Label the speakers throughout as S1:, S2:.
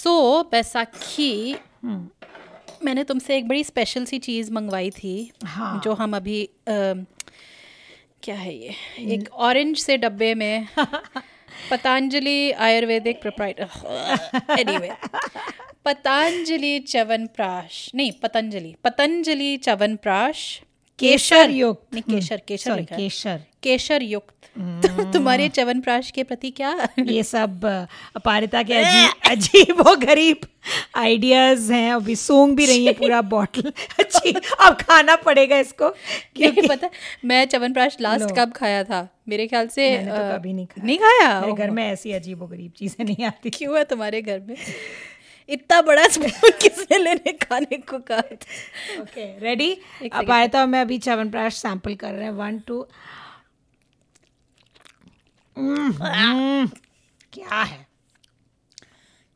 S1: सो बैसाखी मैंने तुमसे एक बड़ी स्पेशल सी चीज़ मंगवाई थी
S2: हाँ।
S1: जो हम अभी अ, क्या है ये एक ऑरेंज से डब्बे में पतंजलि आयुर्वेदिक प्रोप्राइटर एनीवे पतंजलि च्यवनप्राश नहीं पतंजलि पतंजलि च्यवनप्राश
S2: केसर युक्त।
S1: नहीं लिखा है।
S2: केसर
S1: केसर युक्त। तो तुम्हारे च्यवनप्राश के प्रति क्या?
S2: ये सब अपारिता के अजीब अजीब और गरीब आइडियाज़ हैं। अभी सूंघ भी रही है पूरा बॉटल अच्छी अब खाना पड़ेगा इसको
S1: क्योंकि पता मैं च्यवनप्राश लास्ट कब खाया था? मेरे ख्याल से
S2: मैंने तो कभी नहीं खाया।
S1: नहीं खाया?
S2: मेरे घर में ऐसी अजीब और गरीब चीज़ें नहीं आती।
S1: क्यों है तुम्हारे घर में? इतना बड़ा स्पून किसने लेने खाने को कहा
S2: ओके रेडी
S1: second.
S2: अपारिता और मैं अभी च्यवनप्राश सैंपल कर रहे हैं. वन टू हम्म, क्या है?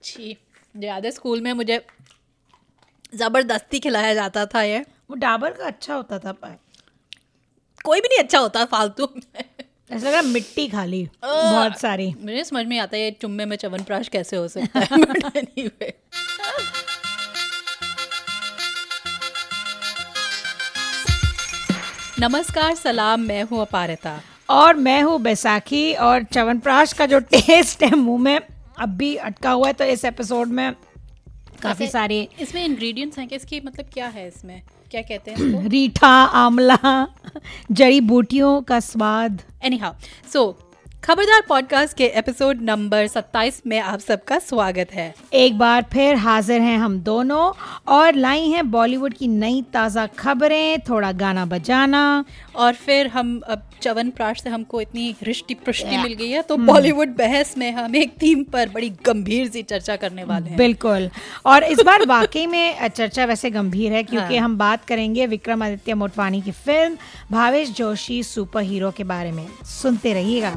S1: छी याद है स्कूल में मुझे ज़बरदस्ती खिलाया जाता था ये।
S2: वो डाबर का अच्छा होता था पर।
S1: कोई भी नहीं अच्छा होता फालतू में।
S2: ऐसा लग रहा मिट्टी खाली बहुत सारी।
S1: मुझे समझ में आता है ये चुम्मे में च्यवनप्राश कैसे हो सकता है anyway. नमस्कार सलाम मैं हूँ अपारिता।
S2: और मैं हूँ बैसाखी और च्यवनप्राश का जो टेस्ट है मुँह में अब भी अटका हुआ है तो इस एपिसोड में काफ़ी सारे
S1: इसमें इंग्रेडिएंट्स हैं कि इसकी मतलब क्या है इसमें? क्या कहते हैं
S2: रीठा आंवला जड़ी बूटियों का स्वाद।
S1: एनी हाउ सो खबरदार पॉडकास्ट के एपिसोड नंबर 27 में आप सबका स्वागत है।
S2: एक बार फिर हाजिर हैं हम दोनों और लाई हैं बॉलीवुड की नई ताज़ा खबरें थोड़ा गाना बजाना।
S1: और फिर हम अब चवन प्राश से हमको इतनी रिश्ती पुष्टि मिल गई है तो बॉलीवुड बहस में हम एक थीम पर बड़ी गंभीर सी चर्चा करने वाले हैं।
S2: बिल्कुल। और इस बार वाकई में चर्चा वैसे गंभीर है क्योंकि
S1: हाँ।
S2: हम बात करेंगे विक्रमादित्य मोटवानी की film Bhavesh Joshi super hero के बारे में। सुनते रहिएगा।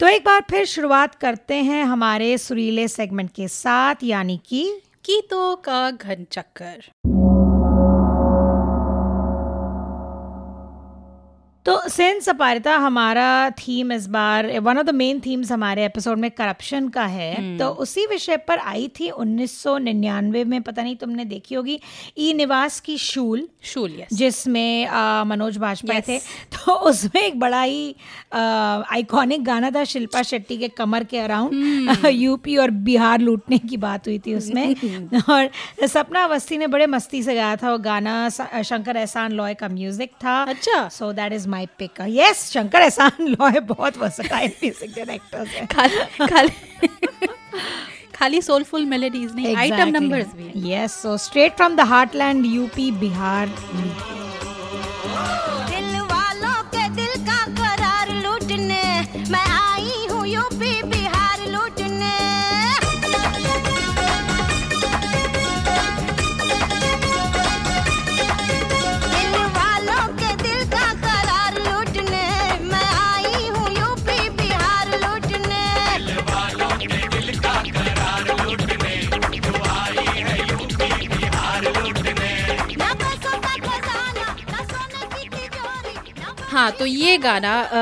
S2: तो एक बार फिर शुरुआत करते हैं हमारे सुरीले सेगमेंट के साथ, यानी कि
S1: कीतो का घन चक्कर।
S2: तो सेंस अपारिता हमारा थीम इस बार one of the main themes हमारे एपिसोड में करप्शन का है hmm. तो उसी विषय पर आई थी 1999 में पता नहीं तुमने देखी होगी ई निवास की शूल
S1: शूल यस
S2: जिसमें मनोज बाजपेयी
S1: Yes.
S2: थे तो उसमें एक बड़ा ही आइकॉनिक गाना था शिल्पा शेट्टी के कमर के अराउंड hmm. यूपी और बिहार लूटने की बात हुई थी उसमें और सपना अवस्थी ने बड़े मस्ती से गाया था वो गाना शंकर एहसान लॉय का म्यूज़िक था
S1: अच्छा।
S2: So that is my pick yes Shankar Ehsaan Loy बहुत वर्सटाइल म्यूज़िक डायरेक्टर्स है।
S1: खाली खाली खाली सोलफुल मेलोडीज नहीं आइटम नंबर्स भी
S2: yes so straight from the heartland UP Bihar
S3: हाँ
S1: तो ये गाना आ,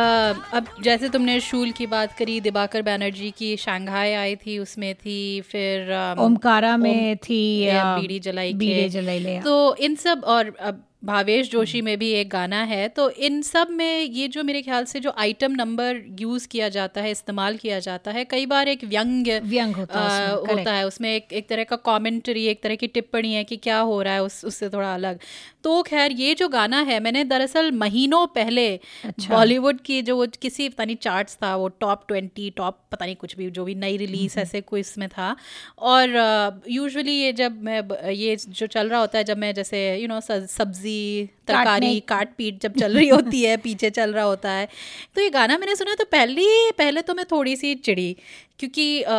S1: अब जैसे तुमने शूल की बात करी दिबाकर बैनर्जी की शंघाई आई थी उसमें थी फिर
S2: ओमकारा में थी
S1: बीड़ी जलाई
S2: बीड़ी जलाई ले
S1: तो इन सब और अब भावेश जोशी में भी एक गाना है तो इन सब में ये जो मेरे ख्याल से जो आइटम नंबर यूज़ किया जाता है इस्तेमाल किया जाता है कई बार एक व्यंग
S2: व्यंग होता उसमें,
S1: होता है उसमें एक एक तरह का कमेंट्री एक तरह की टिप्पणी है कि क्या हो रहा है उस उससे थोड़ा अलग। तो खैर ये जो गाना है मैंने दरअसल महीनों पहले
S2: अच्छा।
S1: बॉलीवुड की जो किसी पता नहीं चार्ट्स था वो टॉप ट्वेंटी टॉप पता नहीं कुछ भी जो भी नई रिलीज़ ऐसे कोई इसमें था। और यूजुअली ये जब मैं ये जो चल रहा होता है जब मैं जैसे यू नो सब्ज़ी तरकारी काट पीट जब चल रही होती है पीछे चल रहा होता है। तो ये गाना मैंने सुना तो पहले पहले तो मैं थोड़ी सी चिड़ी क्योंकि अ,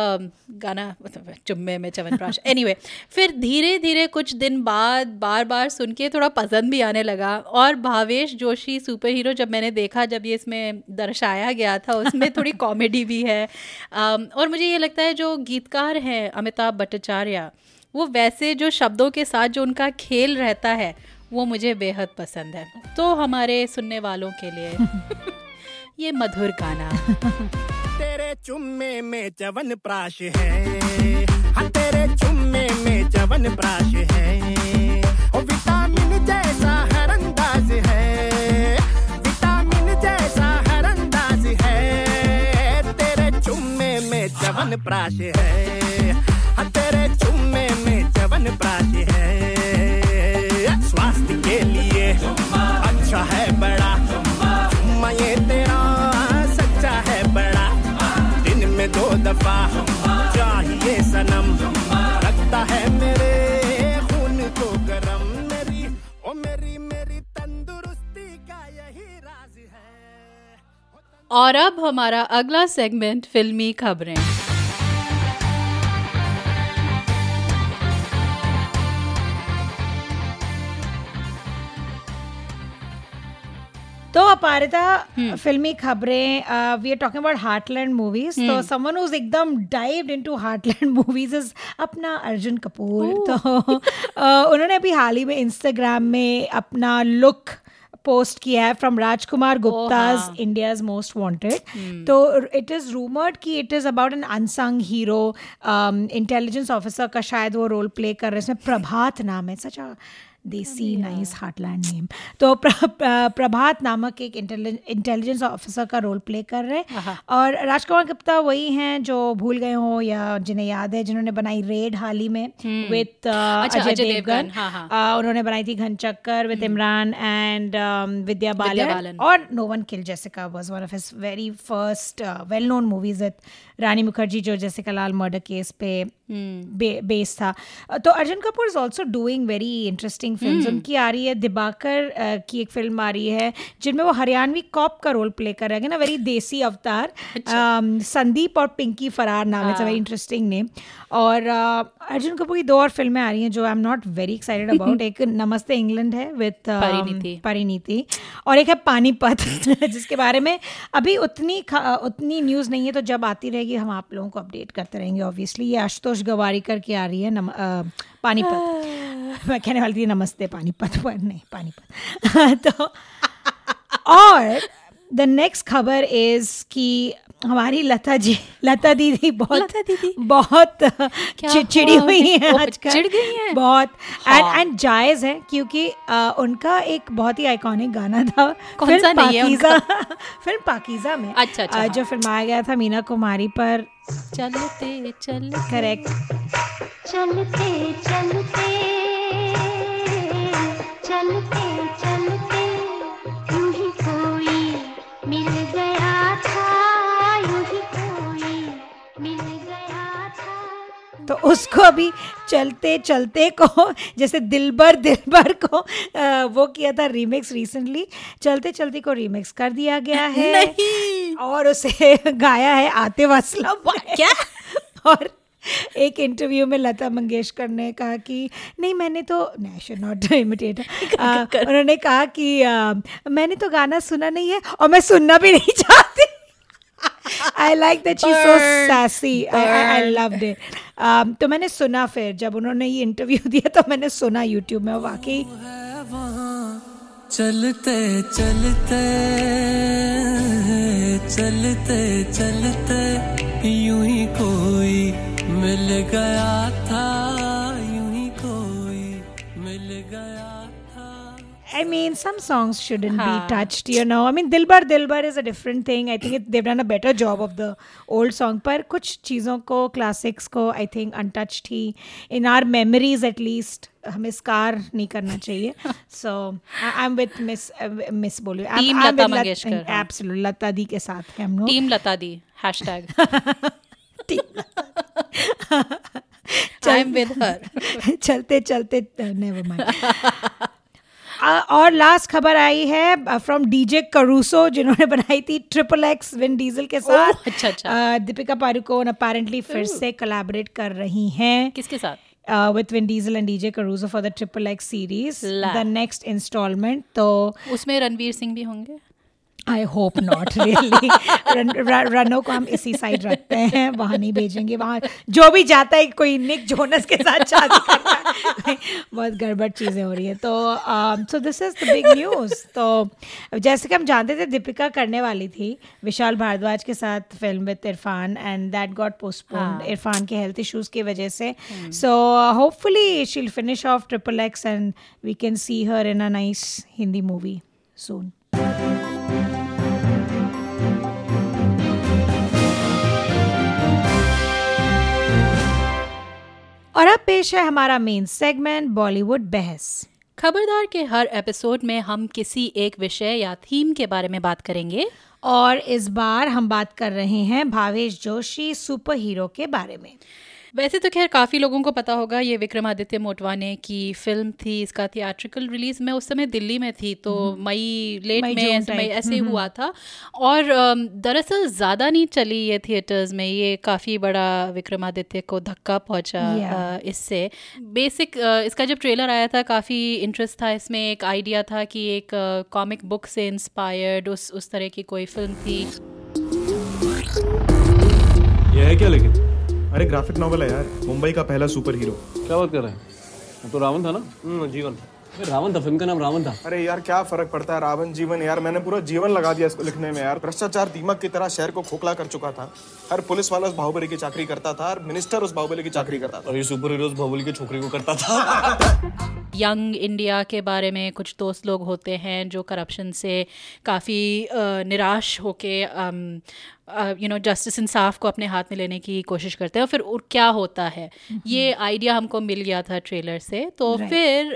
S1: गाना मतलब चुम्मे में चवनप्राश। एनीवे फिर धीरे धीरे कुछ दिन बाद बार बार सुन के थोड़ा पसंद भी आने लगा और भावेश जोशी सुपर हीरो जब मैंने देखा जब ये इसमें दर्शाया गया था उसमें थोड़ी कॉमेडी भी है। अम, और मुझे ये लगता है जो गीतकार हैं अमिताभ भट्टाचार्य वो वैसे जो शब्दों के साथ जो उनका खेल रहता है वो मुझे बेहद पसंद है। तो हमारे सुनने वालों के लिए ये मधुर गाना।
S4: तेरे चुम्मे में चवन प्राश है। हाँ तेरे चुम्मे में चवन प्राश है। ओ विटामिन जैसा हर अंदाज है। विटामिन जैसा हर अंदाज है। तेरे चुम्मे में चवन प्राश है। हाँ तेरे चुम्मे में चवन प्राश है। अच्छा है बड़ा। चुम्मा ये तेरा सच्चा है बड़ा। दिन में दो दफ़ा चाहिए सनम। रखता है मेरे खून को गरम। मेरी, ओ मेरी मेरी तंदुरुस्ती का यही राज है।
S1: और अब हमारा अगला सेगमेंट फिल्मी खबरें।
S2: तो अपारिता फिल्मी खबरें we are talking about heartland movies तो समवन हुज एकदम dived into heartland movies is अपना अर्जुन कपूर. तो uh, उन्होंने अभी हाल ही में इंस्टाग्राम में अपना लुक पोस्ट किया है from Rajkumar Gupta's India's most wanted तो इट इज़ रूमर्ड कि it is about an unsung hero intelligence officer का शायद वो रोल प्ले कर रहे हैं. इसमें प्रभात नाम है. सच देसी नाइस हार्टलैंड नेम तो प्र, प्र, प्रभात नामक एक इंटेलिजेंस ऑफिसर का रोल प्ले कर रहे हैं। और राजकुमार गुप्ता वही हैं जो भूल गए हो या जिन्हें याद है जिन्होंने बनाई रेड हाल ही में विद
S1: अच्छा,
S2: अजय देवगन
S1: हाँ, हाँ।
S2: Uh, उन्होंने बनाई थी Ghanchakkar with Imran and Vidya Balan
S1: Balan.
S2: और no one kill Jessica was one of his very first well known movies with Rani Mukerji जो जेसिका लाल मर्डर केस पे बे, बेस था। तो Arjun Kapoor is also doing very interesting film उनकी आ रही है दिबाकर की एक फ़िल्म आ रही है जिनमें वो हरियाणवी कॉप का रोल प्ले कर रहे हैं। ना वेरी देसी अवतार। um, संदीप और पिंकी फरार नाम है। वेरी इंटरेस्टिंग नेम और अर्जुन कपूर की दो और फ़िल्में आ रही हैं जो I am not very excited about एक नमस्ते इंग्लैंड है
S1: परिणीति।
S2: परिणीति। और एक है पानीपत जिसके बारे में अभी उतनी उतनी न्यूज़ नहीं है तो जब आती रहेगी हम आप लोगों को अपडेट करते रहेंगे ऑब्वियसली ये आशुतोष गवारीकर की आ रही है नम, पानीपत. मैं कहने वाली थी नमस्ते पानीपत. पर नहीं पानीपत. तो और द नेक्स्ट खबर इज़ कि हमारी लता जी लता दीदी बहुत
S1: लता दीदी?
S2: बहुत चि- चिड़ी
S1: हुआ
S2: हुई? हैं आजकल
S1: चिढ़ गई हैं?
S2: बहुत एंड
S1: हाँ।
S2: एंड जायज़ है क्योंकि अ, उनका एक बहुत ही आइकॉनिक गाना था
S1: कौन
S2: फ़िल्म
S1: सा नहीं है
S2: पाकीज़ा फ़िल्म पाकीज़ा में
S1: अच्छा, अच्छा, हाँ।
S2: जो फिल्माया गया था मीना कुमारी पर
S1: चलते चलते
S2: करेक्ट
S3: चलते चलते चलते चलते
S2: तो उसको अभी चलते चलते को जैसे दिलबर दिलबर को वो किया था रीमिक्स रिसेंटली चलते चलते को रीमिक्स कर दिया गया है।
S1: नहीं।
S2: और उसे गाया है आतिफ असलम
S1: क्या?
S2: और एक इंटरव्यू में लता मंगेशकर ने कहा कि नहीं मैंने तो नेशन नॉट इमिटेट उन्होंने कहा कि अ, मैंने तो गाना सुना नहीं है और मैं सुनना भी नहीं चाहती। I like that she so I, I, I loved it. Um, तो मैंने सुना फिर जब उन्होंने ये इंटरव्यू दिया तो मैंने सुना यूट्यूब में वाकई।
S5: चलते चलते चलते चलते यूँ ही कोई मिल गया था।
S2: I mean, some songs shouldn't
S1: हाँ.
S2: be touched, you know. I mean, Dilbar Dilbar is a different thing. I think it, they've done a better job of the old song. पर कुछ चीज़ों को classics को I think untouched he in our memories at least हमें scar नहीं करना चाहिए. So I- I'm with Miss uh, Miss बोलिए. I'm-
S1: Team
S2: I'm
S1: Lata Mangeshkar, हाँ.
S2: Absolutely, लता दी के साथ हैं हम लोग.
S1: Team Lata di hashtag
S2: Team
S1: I am with her
S2: चलते चलते नेवर माइंड और लास्ट खबर आई है फ्रॉम डीजे करूसो जिन्होंने बनाई थी ट्रिपल एक्स विन डीजल के साथ।
S1: oh, अच्छा, अच्छा।
S2: दीपिका पारुकोन अपेरेंटली फिर से कोलैबोरेट कर रही हैं
S1: किसके साथ?
S2: uh, with Vin Diesel and DJ Caruso for the Triple X series,
S1: next
S2: the next installment. तो
S1: उसमें रणवीर सिंह भी होंगे?
S2: आई होप नॉट रियली रनो को हम इसी साइड रखते हैं। वहाँ नहीं भेजेंगे वहाँ जो भी जाता है कोई निक जोनस के साथ शादी करता है। बहुत गड़बड़ चीज़ें हो रही है। तो so this is the big news तो जैसे कि हम जानते थे दीपिका करने वाली थी विशाल भारद्वाज के साथ film with Irrfan and that got postponed Irrfan के हेल्थ इश्यूज़ की वजह से। So hopefully she'll finish off triple X and we can see her in a nice Hindi movie soon. और अब पेश है हमारा मेन सेगमेंट बॉलीवुड बहस।
S1: खबरदार के हर एपिसोड में हम किसी एक विषय या थीम के बारे में बात करेंगे।
S2: और इस बार हम बात कर रहे हैं भावेश जोशी सुपर हीरो के बारे में।
S1: वैसे तो खैर काफ़ी लोगों को पता होगा ये विक्रमादित्य मोटवाने की फ़िल्म थी इसका थिएट्रिकल रिलीज़ मैं उस समय दिल्ली में थी तो मई लेट
S2: मई,
S1: में ऐसे, मई ऐसे हुआ था। और दरअसल ज़्यादा नहीं चली ये थिएटर्स में ये काफ़ी बड़ा विक्रमादित्य को धक्का पहुँचा
S2: Yeah.
S1: इससे। बेसिक इसका जब ट्रेलर आया था काफ़ी इंटरेस्ट था इसमें एक आइडिया था कि एक कॉमिक बुक से इंस्पायर्ड उस उस तरह की कोई फ़िल्म थी।
S6: ये है क्या लेकिन?
S7: अरे ग्राफिक नॉवल है यार। मुंबई का पहला सुपर हीरो
S6: क्या बात कर रहे हैं? तो रावण था ना?
S7: हम्म, जीवन।
S6: रावण था फ़िल्म का नाम रावण था।
S7: अरे यार क्या फ़र्क पड़ता है रावण जीवन? यार मैंने पूरा जीवन लगा दिया इसको लिखने में यार। भ्रष्टाचार दीमक की तरह शहर को खोखला कर चुका था। हर पुलिस वाला उस बाहुबली की चाकरी करता था हर मिनिस्टर उस बाहुबली की चाकरी करता था।
S6: और ये सुपर हीरो बाहुबली की छोकरी को करता था।
S1: यंग इंडिया के बारे में कुछ दोस्त लोग होते हैं जो करप्शन से काफ़ी निराश होके यू नो जस्टिस इंसाफ को अपने हाथ में लेने की कोशिश करते हैं और फिर उ- क्या होता है? ये आइडिया हमको मिल गया था ट्रेलर से तो फिर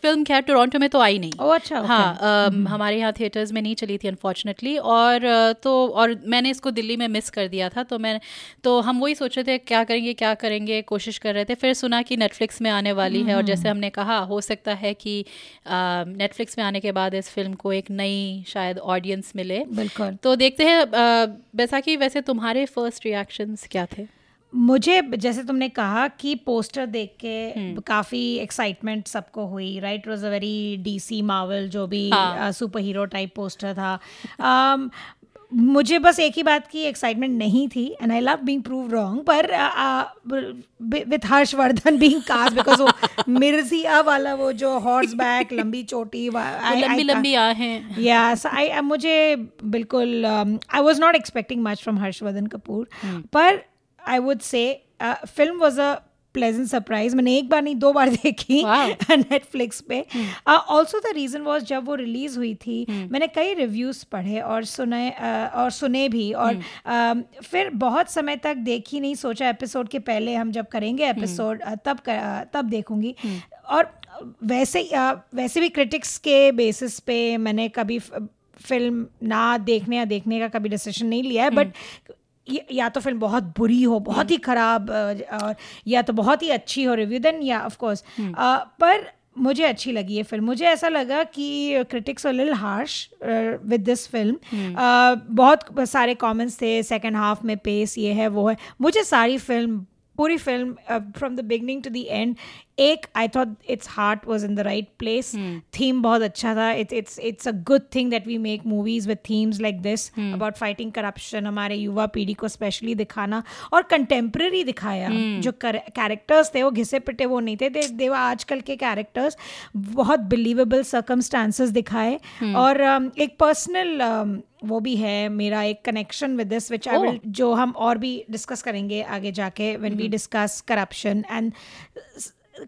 S1: फ़िल्म खैर टोरंटो में तो आई नहीं।
S2: ओह, अच्छा, okay.
S1: हाँ हमारे यहाँ थिएटर्स में नहीं चली थी अनफॉर्चुनेटली और तो और मैंने इसको दिल्ली में मिस कर दिया था तो मैं तो हम वही सोच रहे थे क्या करेंगे क्या करेंगे कोशिश कर रहे थे फिर सुना कि नेटफ्लिक्स में आने वाली है और जैसे हमने कहा हो सकता है कि नेटफ्लिक्स में आने के बाद इस फ़िल्म को एक नई शायद ऑडियंस मिले।
S2: बिल्कुल।
S1: तो देखते हैं बैसाखी वैसे तुम्हारे फ़र्स्ट रिएक्शंस क्या थे?
S2: मुझे जैसे तुमने कहा कि पोस्टर देख के काफ़ी एक्साइटमेंट सबको हुई right was a very DC Marvel जो भी। सुपर हीरो टाइप पोस्टर था। Um, मुझे बस एक ही बात की एक्साइटमेंट नहीं थी and I love being prove wrong पर with Harshvardhan being cast because वो मिर्जिया वाला वो जो हॉर्स बैक लंबी चोटी
S1: लंबी लंबी आहें
S2: यस आई मुझे बिल्कुल I was not expecting much from Harshvardhan Kapoor पर I would say film was a pleasant surprise मैंने एक बार नहीं दो बार देखी. नेटफ्लिक्स पे। ऑल्सो द रीजन वॉज़ जब वो रिलीज़ हुई थी मैंने कई रिव्यूज़ पढ़े और सुने uh, और सुने भी और um, फिर बहुत समय तक देखी नहीं सोचा एपिसोड के पहले हम जब करेंगे एपिसोड तब कर, uh, तब देखूँगी। और वैसे uh, वैसे भी क्रिटिक्स के बेसिस पे मैंने कभी फ़िल्म ना देखने या देखने का कभी डिसीज़न नहीं लिया है बट या तो फ़िल्म बहुत बुरी हो बहुत ही खराब और या तो बहुत ही अच्छी हो रिव्यू देन या ऑफ़ कोर्स पर मुझे अच्छी लगी ये फ़िल्म मुझे ऐसा लगा कि क्रिटिक्स और लिल हार्श विद दिस फ़िल्म बहुत सारे कमेंट्स थे सेकंड हाफ़ में पेस ये है वो है. मुझे सारी फ़िल्म पूरी film from the beginning to the end एक I thought it's heart was in the right place theme बहुत अच्छा था. It's it's it's a good thing that we make movies with themes like this about fighting corruption हमारे युवा पीढ़ी को specially दिखाना और कंटेम्प्रेरी दिखाया. Hmm. जो कैरेक्टर्स थे वो घिसे पिटे वो नहीं थे. दे दे आजकल के कैरेक्टर्स बहुत बिलीवेबल सर्कमस्टांसेस दिखाए. Hmm. और um, एक पर्सनल um, वो भी है मेरा एक connection with this which I will जो हम और भी डिस्कस करेंगे आगे जाके when we discuss corruption and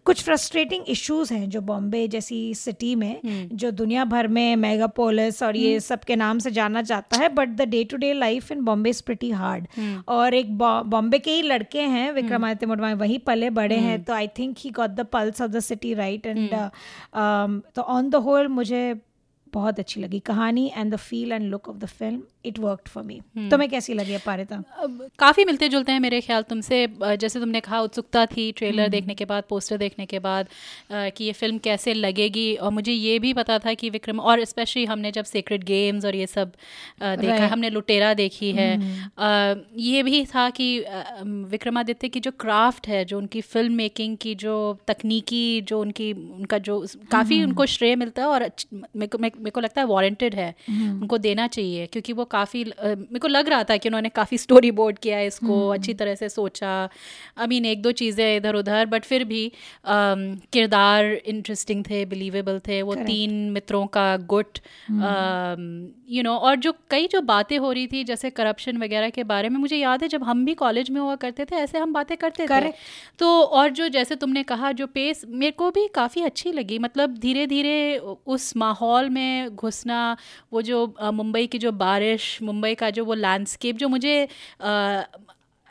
S2: कुछ फ्रस्ट्रेटिंग इश्यूज़ हैं जो बॉम्बे जैसी सिटी में जो दुनिया भर में मेगापोलिस और ये सब के नाम से जाना जाता है but the day to day life in Bombay is pretty hard और एक बॉम्बे के ही लड़के हैं विक्रमादित्य मोटवानी वही पले बड़े हैं तो I think he got the pulse of the city right and तो ऑन द होल मुझे बहुत अच्छी लगी कहानी and the feel and look of the film it worked for me तुम्हें कैसी लगी अपारिता
S1: अब काफ़ी मिलते जुलते हैं मेरे ख्याल तुमसे। जैसे तुमने कहा उत्सुकता थी ट्रेलर hmm. देखने के बाद पोस्टर देखने के बाद अ, कि ये फ़िल्म कैसे लगेगी। और मुझे ये भी पता था कि विक्रम और स्पेशली हमने जब सीक्रेट गेम्स और ये सब अ, देखा
S2: Right.
S1: हमने लुटेरा देखी है। अ, ये भी था कि विक्रमादित्य की जो क्राफ्ट है जो उनकी फ़िल्म मेकिंग की जो तकनीकी जो उनकी उनका जो काफ़ी उनको श्रेय मिलता है और मेरे को- लगता है वारंटेड है।
S2: हम्म।
S1: उनको देना चाहिए क्योंकि वो काफ़ी मेरे को लग रहा था कि उन्होंने काफ़ी स्टोरी बोर्ड किया है इसको
S2: हम्म।
S1: अच्छी तरह से सोचा। आई मीन एक दो चीज़ें इधर उधर बट फिर भी किरदार इंटरेस्टिंग थे बिलीवेबल थे। वो तीन मित्रों का गुट
S2: हम्म।
S1: यू नो और जो कई जो बातें हो रही थी जैसे करप्शन वगैरह के बारे में मुझे याद है जब हम भी कॉलेज में हुआ करते थे ऐसे हम बातें करते थे। तो और जो जैसे तुमने कहा जो पेस मेरे को भी काफ़ी अच्छी लगी। मतलब धीरे धीरे उस माहौल में घुसना वो जो मुंबई की जो बारिश मुंबई का जो वो लैंडस्केप जो मुझे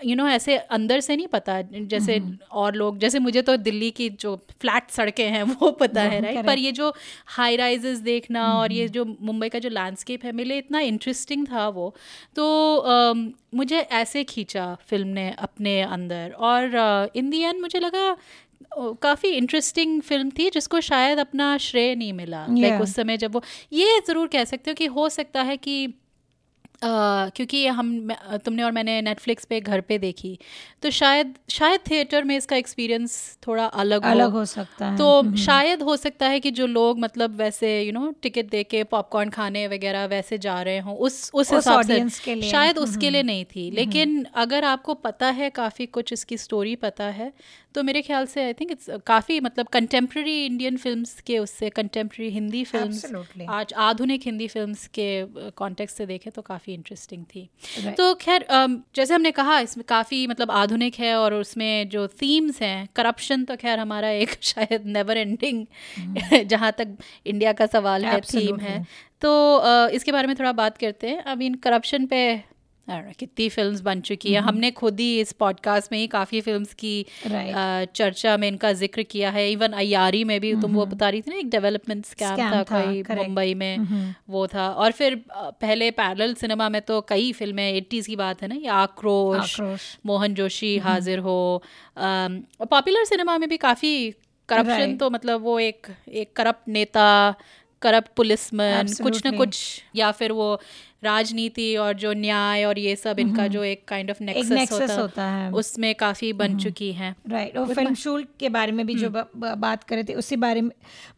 S1: यू नो ऐसे अंदर से नहीं पता जैसे और लोग जैसे मुझे तो दिल्ली की जो फ्लैट सड़कें हैं वो पता है राइट पर ये जो हाई राइजेस देखना और ये जो मुंबई का जो लैंडस्केप है मेरे लिए इतना इंटरेस्टिंग था वो। तो मुझे ऐसे खींचा फ़िल्म ने अपने अंदर और इन दी एंड मुझे लगा काफ़ी इंटरेस्टिंग फ़िल्म थी जिसको शायद अपना श्रेय नहीं मिला लाइक
S2: Yeah.
S1: उस समय जब वो ये ज़रूर कह सकते हो कि हो सकता है कि क्योंकि हम तुमने और मैंने नेटफ्लिक्स पे घर पे देखी। तो शायद शायद थिएटर में इसका एक्सपीरियंस थोड़ा अलग
S2: अलग हो सकता है।
S1: तो शायद हो सकता है कि जो लोग मतलब वैसे यू नो टिकट दे के पॉपकॉर्न खाने वगैरह वैसे जा रहे हों उस उस हिसाब
S2: audience के
S1: से
S2: लिए।
S1: शायद उसके लिए नहीं थी। लेकिन अगर आपको पता है काफ़ी कुछ इसकी स्टोरी पता है तो मेरे ख्याल से आई थिंक इट्स काफ़ी मतलब कंटेम्प्रेरी इंडियन फ़िल्म के उससे कंटेम्प्रेरी हिंदी
S2: फ़िल्म
S1: आज आधुनिक हिंदी फ़िल्म के कॉन्टेक्स्ट से देखें तो काफ़ी इंटरेस्टिंग थी।
S2: Right.
S1: तो खैर जैसे हमने कहा इसमें काफ़ी मतलब आधुनिक है और उसमें जो थीम्स हैं करप्शन तो खैर हमारा एक शायद नेवर एंडिंग जहाँ तक इंडिया का सवाल है थीम है। तो इसके बारे में थोड़ा बात करते हैं। अब इन करप्शन पे कितनी फिल्म्स बन चुकी है। हमने खुद ही इस पॉडकास्ट में ही काफ़ी फिल्म्स की चर्चा में इनका ज़िक्र किया है। इवन अयारी में भी तुम वो बता रही थी ना एक डेवलपमेंट स्कैम था
S2: था,
S1: कोई मुंबई में वो था। और फिर पहले पैरल सिनेमा में तो कई फ़िल्में एट्टीज की बात है ना ये आक्रोश। मोहन जोशी हाजिर हो। पॉपुलर सिनेमा में भी काफ़ी करप्शन. तो मतलब वो एक एक करप्ट नेता करप्ट पुलिसमैन कुछ ना कुछ या फिर वो राजनीति और जो न्याय और ये सब इनका जो एक काइंड ऑफ़ नेक्सस होता,
S2: होता है।
S1: उसमें काफ़ी बन चुकी हैं।
S2: Right right. और फ़िल्म शूल के बारे में भी जो ब, ब, बात करे थे उसी बारे में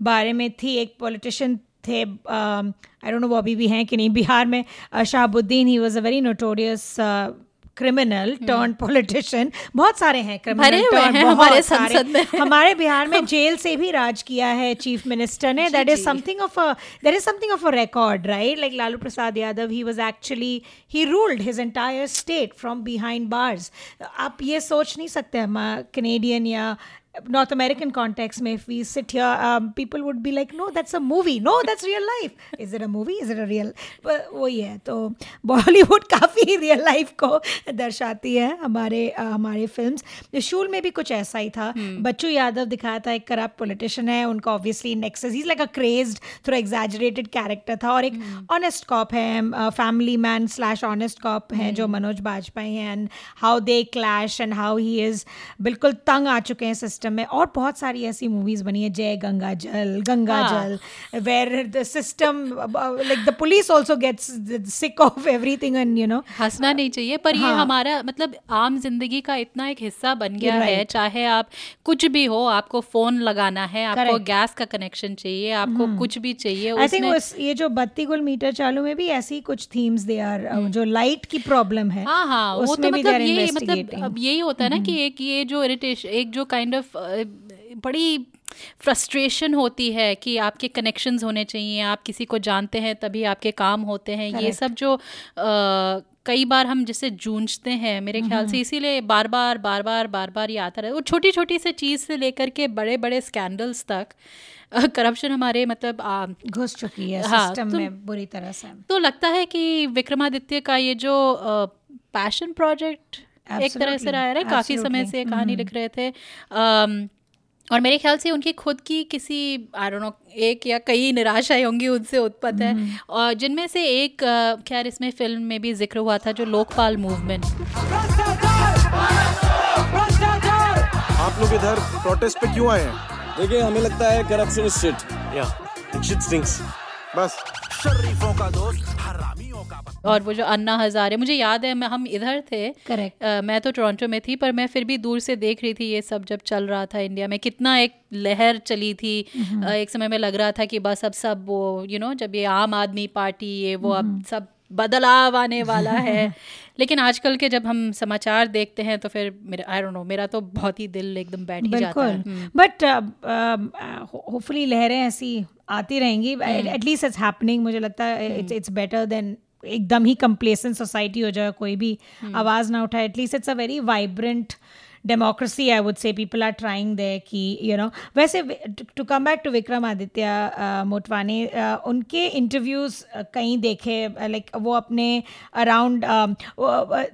S2: बारे में थी एक पॉलिटिशियन थे आई डोंट नो वो अभी भी हैं कि नहीं बिहार में शहाबुद्दीन ही was a very notorious criminal turn politician बहुत सारे हैं
S1: हैं हमारे संसद में।
S2: हमारे बिहार में जेल से भी राज किया है चीफ मिनिस्टर ने। That is something of a that is something of a record right like Lalu Prasad Yadav he was actually he ruled his entire state from behind bars आप ये सोच नहीं सकते हम कैनेडियन या North American context में if we sit here um, people would be like no that's a movie. No that's real life. Is it a movie? Is it a real? But वही है तो बॉलीवुड काफ़ी रियल लाइफ को दर्शाती है हमारे uh, हमारे फिल्म्स शूल में भी कुछ ऐसा ही था। बच्चू यादव दिखाया था एक करप्ट पॉलिटिशियन है उनका obviously nexus he like a crazed थोड़ा एग्जैजरेटेड कैरेक्टर था और एक ऑनेस्ट कॉप है family man slash honest cop है जो मनोज बाजपेयी हैं and how they clash and how he is बिल्कुल तंग आ चुके हैं सिस्टम में और बहुत सारी ऐसी मूवीज़ बनी है जय गंगा जल गंगा
S1: हाँ।
S2: जल where the system like the police also gets sick of everything and you know
S1: हंसना नहीं चाहिए पर
S2: हाँ. ये।
S1: हमारा मतलब आम ज़िंदगी का इतना एक हिस्सा बन गया
S2: right.
S1: है चाहे आप कुछ भी हो आपको फ़ोन लगाना है आपको
S2: Correct.
S1: गैस का कनेक्शन चाहिए आपको hmm. कुछ भी चाहिए
S2: आई थिंक ये जो बत्ती गुल मीटर चालू में भी ऐसी कुछ थीम्स दे आर जो लाइट की प्रॉब्लम है
S1: हाँ हाँ वो तो मतलब ये मतलब अब यही होता है ना कि एक ये जो इरिटेशन एक जो काइंड ऑफ़ बड़ी फ्रस्ट्रेशन होती है कि आपके कनेक्शंस होने चाहिए आप किसी को जानते हैं तभी आपके काम होते हैं। ये सब जो अ, कई बार हम जिससे जूझते हैं मेरे ख्याल से इसीलिए बार बार बार बार बार बार ये आता रहे वो छोटी छोटी से चीज़ से लेकर के बड़े बड़े स्कैंडल्स तक करप्शन हमारे मतलब
S2: घुस चुकी है
S1: हाँ,
S2: सिस्टम
S1: तो-
S2: में बुरी तरह से।
S1: तो लगता है कि विक्रमादित्य का ये जो पैशन प्रोजेक्ट एक तरह से रहा है काफ़ी समय
S2: absolutely.
S1: से ये कहानी लिख रहे थे। अम, और मेरे ख्याल से उनकी खुद की किसी आई डोंट नो एक या कई निराशाएँ होंगी उनसे उत्पन्न है। और जिनमें से एक खैर इसमें फ़िल्म में भी ज़िक्र हुआ था जो लोकपाल मूवमेंट।
S7: आप लोग इधर प्रोटेस्ट पे क्यों आए हैं?
S6: देखिए हमें लगता है करप्शन इज़ शिट या शिट स्टिंक्स
S7: बस।
S1: शरीफों का दोस्त और वो जो अन्ना हजारे मुझे याद है मैं हम इधर थे।
S2: करेक्ट
S1: uh, मैं तो टोरंटो में थी पर मैं फिर भी दूर से देख रही थी ये सब जब चल रहा था इंडिया में। कितना एक लहर चली थी। uh, एक समय में लग रहा था कि बस अब सब वो यू you नो know, जब ये आम आदमी पार्टी ये वो अब सब बदलाव आने वाला है। लेकिन आजकल के जब हम समाचार देखते हैं तो फिर मेरा आई डोंट नो मेरा तो बहुत ही दिल एकदम बैठ ही जाता है।
S2: बिल्कुल बट होपफुली लहरें ऐसी आती रहेंगी। एटलीस्ट इट्स हैपनिंग मुझे लगता है इट्स इट्स बेटर देन एकदम ही कंप्लेसेंट सोसाइटी हो जाए कोई भी आवाज़ ना उठाए। At least it's a very vibrant democracy i would say people are trying there कि you know. वैसे to come back to Vikram Aditya uh, Motwane uh, उनके इंटरव्यूज़ कहीं देखे लाइक वो अपने around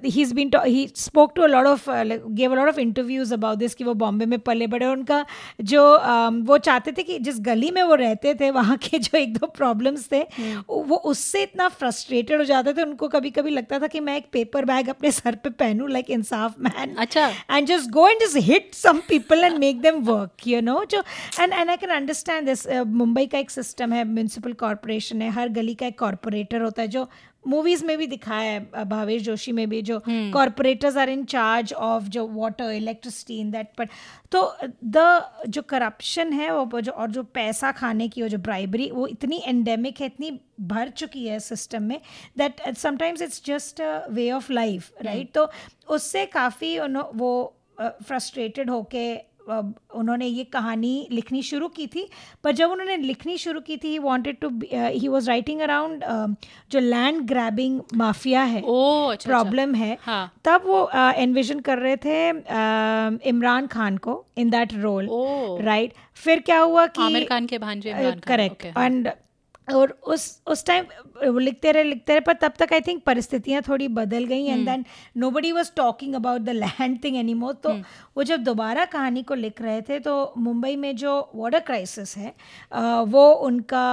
S2: he been he spoke to a lot of gave a lot of interviews about this कि वो बॉम्बे में पले बड़े उनका जो um, वो चाहते थे कि जिस गली में वो रहते थे वहाँ के जो एक दो प्रॉब्लम्स थे वो उससे इतना फ्रस्ट्रेटेड हो जाते थे उनको कभी कभी लगता था कि मैं एक पेपर बैग अपने सर पे पहनूं लाइक इंसाफ मैन
S1: अच्छा।
S2: and just go and just hit some people and make them work you know? जो and and I can understand this uh, Mumbai का एक सिस्टम है म्यूनसिपल कॉरपोरेशन है हर गली का एक कॉरपोरेटर होता है जो मूवीज़ में भी दिखाया है uh, भावेश जोशी में भी जो corporators are in charge of जो वाटर इलेक्ट्रिसिटी इन दैट पर तो द जो करप्शन है वो जो और जो पैसा खाने की वो जो ब्राइबरी वो इतनी एंडेमिक है इतनी भर चुकी है सिस्टम में that sometimes it's just a way of life right तो उससे काफ़ी वो फ्रस्ट्रेटेड होके उन्होंने ये कहानी लिखनी शुरू की थी पर जब उन्होंने लिखनी शुरू की थी he wanted to he was writing around जो लैंड ग्रैबिंग माफिया है
S1: ओ अच्छा, अच्छा
S2: प्रॉब्लम है
S1: हाँ।
S2: तब वो एनविजन कर रहे थे अ, इमरान खान को इन दैट रोल राइट फिर क्या हुआ कि
S1: आमिर खान के भांजे Imran Khan
S2: correct
S1: okay।
S2: And और उस उस टाइम वो लिखते रहे लिखते रहे पर तब तक आई थिंक परिस्थितियाँ थोड़ी बदल गई and then nobody was talking about the land thing anymore तो वो जब दोबारा कहानी को लिख रहे थे तो मुंबई में जो वाटर क्राइसिस है वो उनका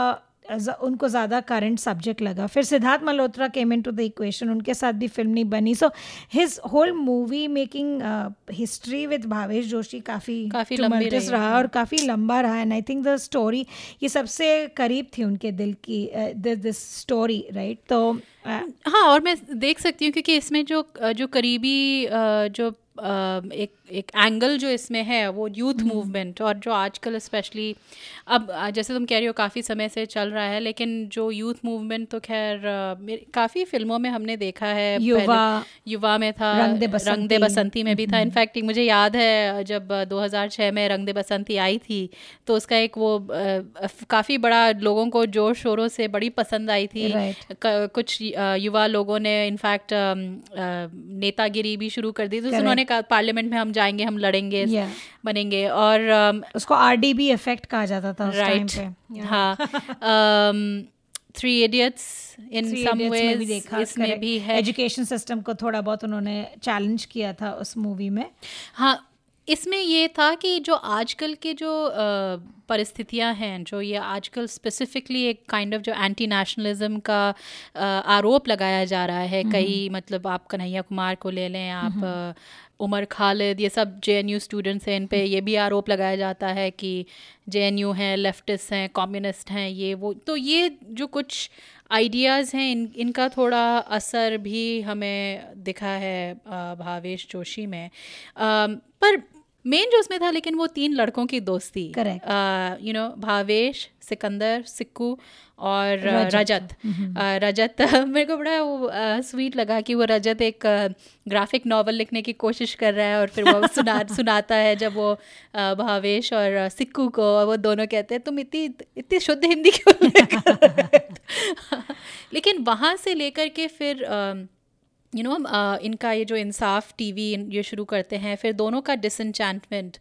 S2: उनको ज़्यादा करंट सब्जेक्ट लगा। फिर Siddharth Malhotra came in to the equation उनके साथ भी फ़िल्म नहीं बनी। So his whole movie making history with Bhavesh Joshi काफ़ी
S1: काफ़ी रही,
S2: और काफ़ी लंबा रहा। And I think the story ये सबसे करीब थी उनके दिल की दिस स्टोरी राइट तो
S1: हाँ और मैं देख सकती हूँ क्योंकि इसमें जो जो करीबी जो एक एक एंगल जो इसमें है वो यूथ मूवमेंट और जो आजकल स्पेशली अब जैसे तुम कह रही हो काफ़ी समय से चल रहा है लेकिन जो यूथ मूवमेंट तो खैर काफ़ी फ़िल्मों में हमने देखा है।
S2: युवा,
S1: युवा में था
S2: रंग दे बसंती।
S1: रंग दे बसंती में भी था। इनफैक्ट मुझे याद है जब 2006 में रंग दे बसंती आई थी तो उसका एक वो काफ़ी बड़ा लोगों को ज़ोर शोरों से बड़ी पसंद आई थी। कुछ युवा लोगों ने इनफैक्ट नेतागिरी भी शुरू कर दी। तो उन्होंने कहा पार्लियामेंट में हम जाएँगे हम लड़ेंगे
S2: Yeah.
S1: बनेंगे। और
S2: उसको आरडीबी इफ़ेक्ट कहा जाता था उस टाइम
S1: राइट
S2: पे।
S1: हाँ। Three Idiots in some
S2: Idiots भी देखा
S1: इसमें भी है।
S2: एजुकेशन सिस्टम को थोड़ा बहुत उन्होंने चैलेंज किया था उस मूवी में।
S1: हाँ इसमें ये था कि जो आजकल के जो परिस्थितियाँ हैं जो ये आजकल स्पेसिफिकली एक काइंड ऑफ़ जो एंटी नेशनलिज्म का आरोप लगाया जा रहा है कई मतलब आप कन्हैया कुमार को ले लें आप उमर खालिद ये सब जे एन यू स्टूडेंट्स हैं इन पे ये भी आरोप लगाया जाता है कि जे एन यू हैं लेफ्टिस्ट हैं कम्युनिस्ट हैं ये वो तो ये जो कुछ आइडियाज़ हैं इन इनका थोड़ा असर भी हमें दिखा है भावेश जोशी में। पर मेन जो उसमें था लेकिन वो तीन लड़कों की दोस्ती. यू नो भावेश सिकंदर सिक्कू और
S2: रजत।
S1: रजत मेरे को बड़ा वो स्वीट लगा कि वो रजत एक ग्राफिक नॉवल लिखने की कोशिश कर रहा है और फिर वो सुना सुनाता है जब वो भावेश और सिक्कू को और वो दोनों कहते हैं तुम इतनी इतनी शुद्ध हिंदी क्यों नहीं कर रहे हो?" लेकिन वहाँ से लेकर के फिर यू नो know, uh, इनका ये जो इंसाफ टीवी ये शुरू करते हैं फिर दोनों का डिसनचैंटमेंट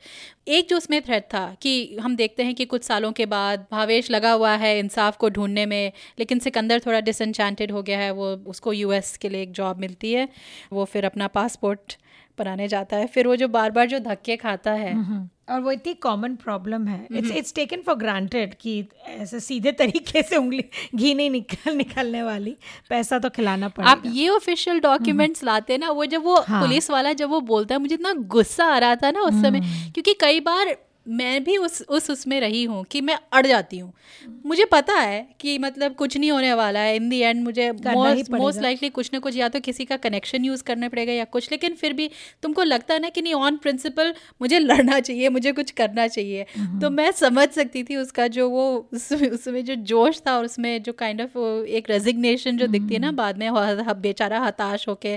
S1: एक जो उसमें थ्रेड था कि हम देखते हैं कि कुछ सालों के बाद भावेश लगा हुआ है इंसाफ को ढूँढने में लेकिन सिकंदर थोड़ा डिसनचैंटेड हो गया है वो उसको यूएस के लिए एक जॉब मिलती है वो फिर अपना पासपोर्ट बनाने जाता है। फिर वो जो बार बार जो धक्के खाता है
S2: और वो इतनी कॉमन प्रॉब्लम है। It's it's taken for granted कि ऐसे सीधे तरीके से उंगली घी नहीं निकल निकलने वाली। पैसा तो खिलाना पड़ेगा।
S1: आप ये ऑफिशियल डॉक्यूमेंट्स लाते ना वो जब वो
S2: हाँ।
S1: पुलिस वाला जब वो बोलता है मुझे इतना गुस्सा आ रहा था ना उस समय क्योंकि कई बार मैं भी उस उस उसमें रही हूँ कि मैं अड़ जाती हूँ। मुझे पता है कि मतलब कुछ नहीं होने वाला है। इन दी एंड मुझे मोस्ट लाइकली कुछ ना कुछ या तो किसी का कनेक्शन यूज़ करना पड़ेगा या कुछ लेकिन फिर भी तुमको लगता है ना कि नहीं ऑन प्रिंसिपल मुझे लड़ना चाहिए मुझे कुछ करना चाहिए। तो मैं समझ सकती थी उसका जो वो उसमें उसमें जो जोश था और उसमें जो काइंड ऑफ़ एक रेजिग्नेशन जो दिखती है ना बाद में बेचारा हताश होके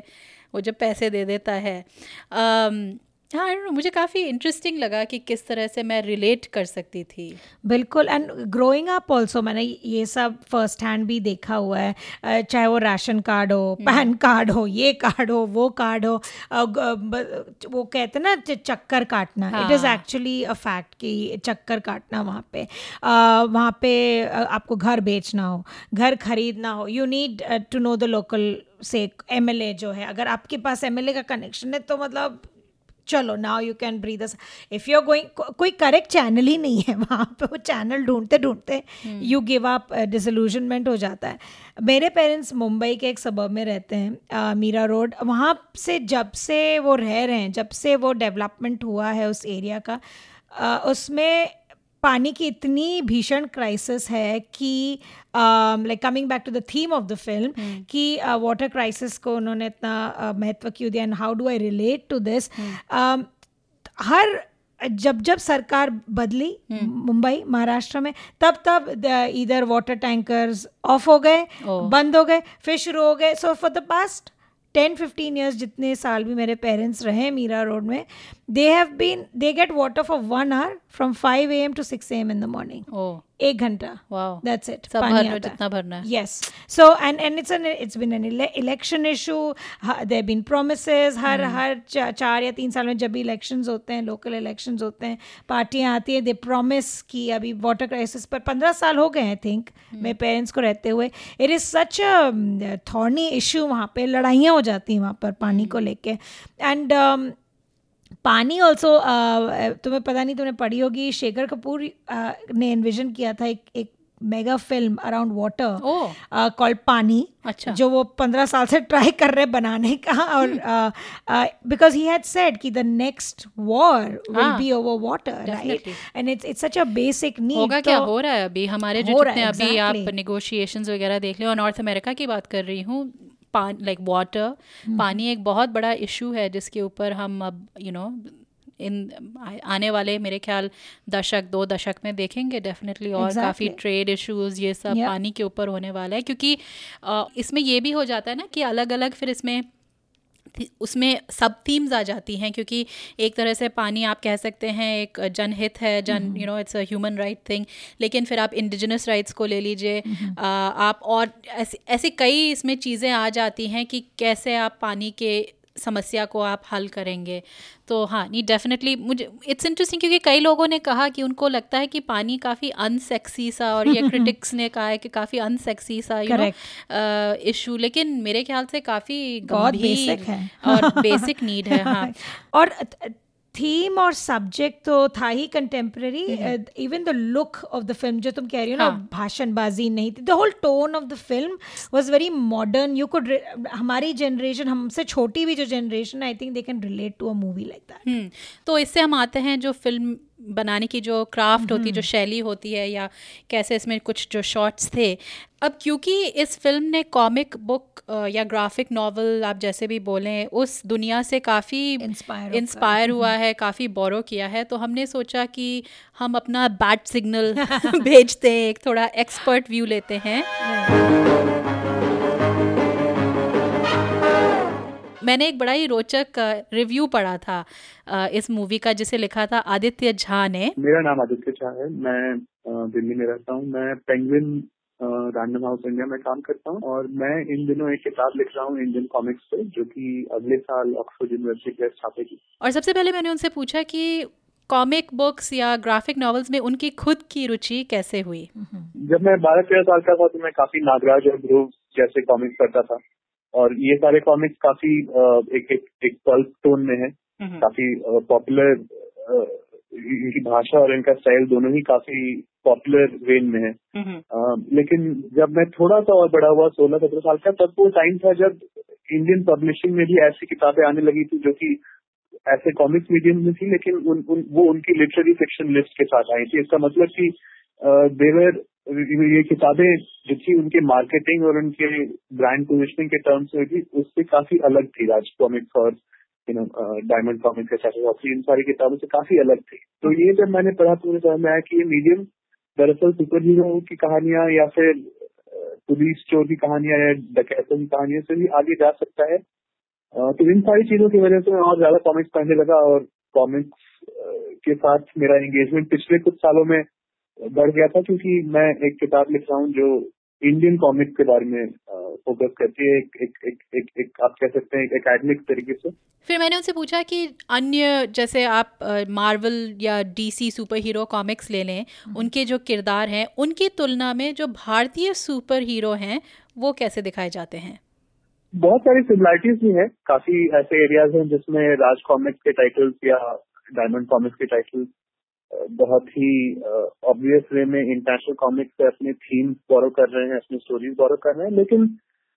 S1: वो जब पैसे दे देता है। um, हाँ know, मुझे काफ़ी इंटरेस्टिंग लगा कि किस तरह से मैं रिलेट कर सकती थी।
S2: बिल्कुल एंड ग्रोइंग अप ऑल्सो मैंने ये सब फ़र्स्ट हैंड भी देखा हुआ है। चाहे वो राशन कार्ड हो पैन कार्ड हो ये कार्ड हो वो कार्ड हो वो कहते हैं ना चक्कर काटना। It is. Actually a fact कि चक्कर काटना वहाँ पे। वहाँ पे आपको घर बेचना हो घर खरीदना हो। You need to know the local से एमएलए जो है। अगर आपके पास एमएलए का कनेक्शन है तो मतलब चलो now you can breathe if you are going कोई करेक्ट चैनल ही नहीं है वहाँ पे वो चैनल ढूंढते ढूंढते यू गिव अप डिसल्यूजनमेंट हो जाता है. मेरे पेरेंट्स मुंबई के एक सबब में रहते हैं मीरा रोड वहाँ से जब से वो रह रहे हैं जब से वो डेवलपमेंट हुआ है उस एरिया का अ, उसमें पानी की इतनी भीषण क्राइसिस है कि like coming back to the theme of the film कि वाटर क्राइसिस को उन्होंने इतना uh, महत्व क्यों दिया and how do I relate to this हर जब जब सरकार बदली मुंबई महाराष्ट्र में तब तब इधर वाटर टैंकर्स ऑफ़ हो गए
S1: ओह।
S2: बंद हो गए फिर शुरू हो गए. So for the past ten fifteen years जितने साल भी मेरे पेरेंट्स रहे मीरा रोड में they have been they get water for one hour from five A M to six A M in the morning एक घंटा।
S1: वाओ
S2: दैट्स इट
S1: जितना भरना है।
S2: And and it's an it's been an ele- election issue. Ha- there have been promises. हर हर चार या तीन साल में जब भी इलेक्शन होते हैं लोकल इलेक्शन होते हैं पार्टियाँ आती हैं दे प्रोमिस कि अभी वाटर क्राइसिस पर पंद्रह साल हो गए आई थिंक मेरे पेरेंट्स को रहते हुए। It is such a thorny issue वहाँ पे। लड़ाइयाँ हो जाती हैं वहाँ पर पानी को लेके। एंड पानी ऑल्सो तुम्हें पता नहीं तुमने पढ़ी होगी शेखर कपूर ने इन्विजन किया था एक एक mega film around water called Paani
S1: अच्छा।
S2: जो वो पंद्रह साल से ट्राई कर रहे बनाने का और बिकॉज़ ही हैड सेड कि the next war will be over water right and it's it's such a basic need
S1: होगा क्या? हो रहा है अभी? हमारे जो जितने अभी आप. नेगोशिएशंस वगैरह देख लें और नॉर्थ अमेरिका की बात कर रही हूँ लाइक वाटर पानी एक बहुत बड़ा इशू है जिसके ऊपर हम अब यू नो इन आने वाले मेरे ख्याल दशक दो दशक में देखेंगे डेफिनेटली और
S2: exactly.
S1: काफ़ी ट्रेड इश्यूज़ ये सब
S2: Yeah.
S1: पानी के ऊपर होने वाला है क्योंकि आ, इसमें ये भी हो जाता है ना कि अलग अलग फिर इसमें उसमें सब थीम्स आ जाती हैं क्योंकि एक तरह से पानी आप कह सकते हैं एक जनहित है जन you know it's a human right thing लेकिन फिर आप इंडिजिनस राइट्स को ले लीजिए आ, आप और ऐसी ऐसी कई इसमें चीज़ें आ जाती हैं कि कैसे आप पानी के समस्या को आप हल करेंगे। तो हाँ नहीं डेफिनेटली मुझे इट्स इंटरेस्टिंग क्योंकि कई लोगों ने कहा कि उनको लगता है कि पानी काफ़ी अनसेक्सी सा और ये क्रिटिक्स ने कहा है कि काफ़ी अनसेक्सी सा यू नो इशू लेकिन मेरे ख्याल से काफ़ी गंभीर
S2: है।
S1: और बेसिक नीड है हाँ।
S2: और थीम और सब्जेक्ट तो था ही contemporary even the look of the film जो तुम कह रही हो ना
S1: हाँ।
S2: भाषणबाजी नहीं थी the whole tone of the film was very modern you could हमारी जनरेशन हमसे छोटी भी जो generation I think they can relate to a movie like that
S1: तो इससे हम आते हैं जो फ़िल्म बनाने की जो क्राफ्ट होती है जो शैली होती है या कैसे इसमें कुछ जो शॉट्स थे अब क्योंकि इस फ़िल्म ने कॉमिक बुक या ग्राफिक नॉवल आप जैसे भी बोलें उस दुनिया से काफ़ी
S2: Inspire
S1: इंस्पायर हुआ है काफ़ी बोरो किया है तो हमने सोचा कि हम अपना बैट सिग्नल भेजते हैं एक थोड़ा एक्सपर्ट व्यू लेते हैं। मैंने एक बड़ा ही रोचक रिव्यू पढ़ा था इस मूवी का जिसे लिखा था आदित्य झा ने।
S8: मेरा नाम आदित्य झा है मैं दिल्ली में रहता हूँ। मैं पेंगुइन रैंडम हाउस इंडिया में काम करता हूँ और मैं इन दिनों एक किताब लिख रहा हूँ इंडियन कॉमिक्स पे जो कि अगले साल ऑक्सफोर्ड यूनिवर्सिटी प्रेस छापेगी
S1: और सबसे पहले मैंने उनसे पूछा कि कॉमिक बुक्स या ग्राफिक नॉवेल्स में उनकी खुद की रुचि कैसे हुई?
S8: जब मैं बारह तेरह साल का था तो मैं काफ़ी नागराज और ध्रुव जैसे कॉमिक्स पढ़ता था। और ये सारे कॉमिक्स काफ़ी एक एक एक पल्प टोन में है। काफ़ी पॉपुलर इनकी भाषा और इनका स्टाइल दोनों ही काफ़ी पॉपुलर रेन में है। लेकिन जब मैं थोड़ा सा और बड़ा हुआ सोलह सत्रह साल का तब वो टाइम था जब इंडियन पब्लिशिंग में भी ऐसी किताबें आने लगी थी जो कि ऐसे कॉमिक्स मीडियम में थी लेकिन उन, उन वो उनकी लिटरेरी फिक्शन लिस्ट के साथ आई थी। इसका मतलब कि देवर ये किताबें जो थी उनके मार्केटिंग और उनके ब्रांड पोजिशनिंग के टर्म्स में भी उससे काफ़ी अलग थी। राज कॉमिक्स और यू नो डायमंड कॉमिक्स के साथ इन सारी किताबों से काफ़ी अलग थी। तो ये जब मैंने पढ़ा तो मुझे समझ में आया कि ये मीडियम दरअसल सुपर हीरो की कहानियाँ या फिर पुलिस चोर की कहानियाँ या डकैतों की कहानियों से भी आगे जा सकता है। तो इन सारी चीज़ों की वजह से मैं और ज़्यादा कॉमिक्स पढ़ने लगा और कॉमिक्स के साथ मेरा एंगेजमेंट पिछले कुछ सालों में बढ़ गया था क्योंकि मैं एक किताब लिख रहा हूँ जो इंडियन कॉमिक के बारे में फोकस करती है एक एक एक एक, एक आप कह सकते हैं एक एकेडमिक तरीके से।
S1: फिर मैंने उनसे पूछा कि अन्य जैसे आप मार्वल या डीसी सुपर हीरो कॉमिक्स ले लें उनके जो किरदार हैं उनकी तुलना में जो भारतीय सुपर हीरो हैं वो कैसे दिखाए जाते हैं?
S8: बहुत सारी सिमिलरिटीज भी है। काफ़ी ऐसे एरियाज़ हैं जिसमें राज कॉमिक्स के टाइटल्स या डायमंड कॉमिक्स के टाइटल्स बहुत ही ऑब्वियस वे में इंटरनेशनल कॉमिक्स से अपने थीम्स बोरो कर रहे हैं अपनी स्टोरीज बोरो कर रहे हैं लेकिन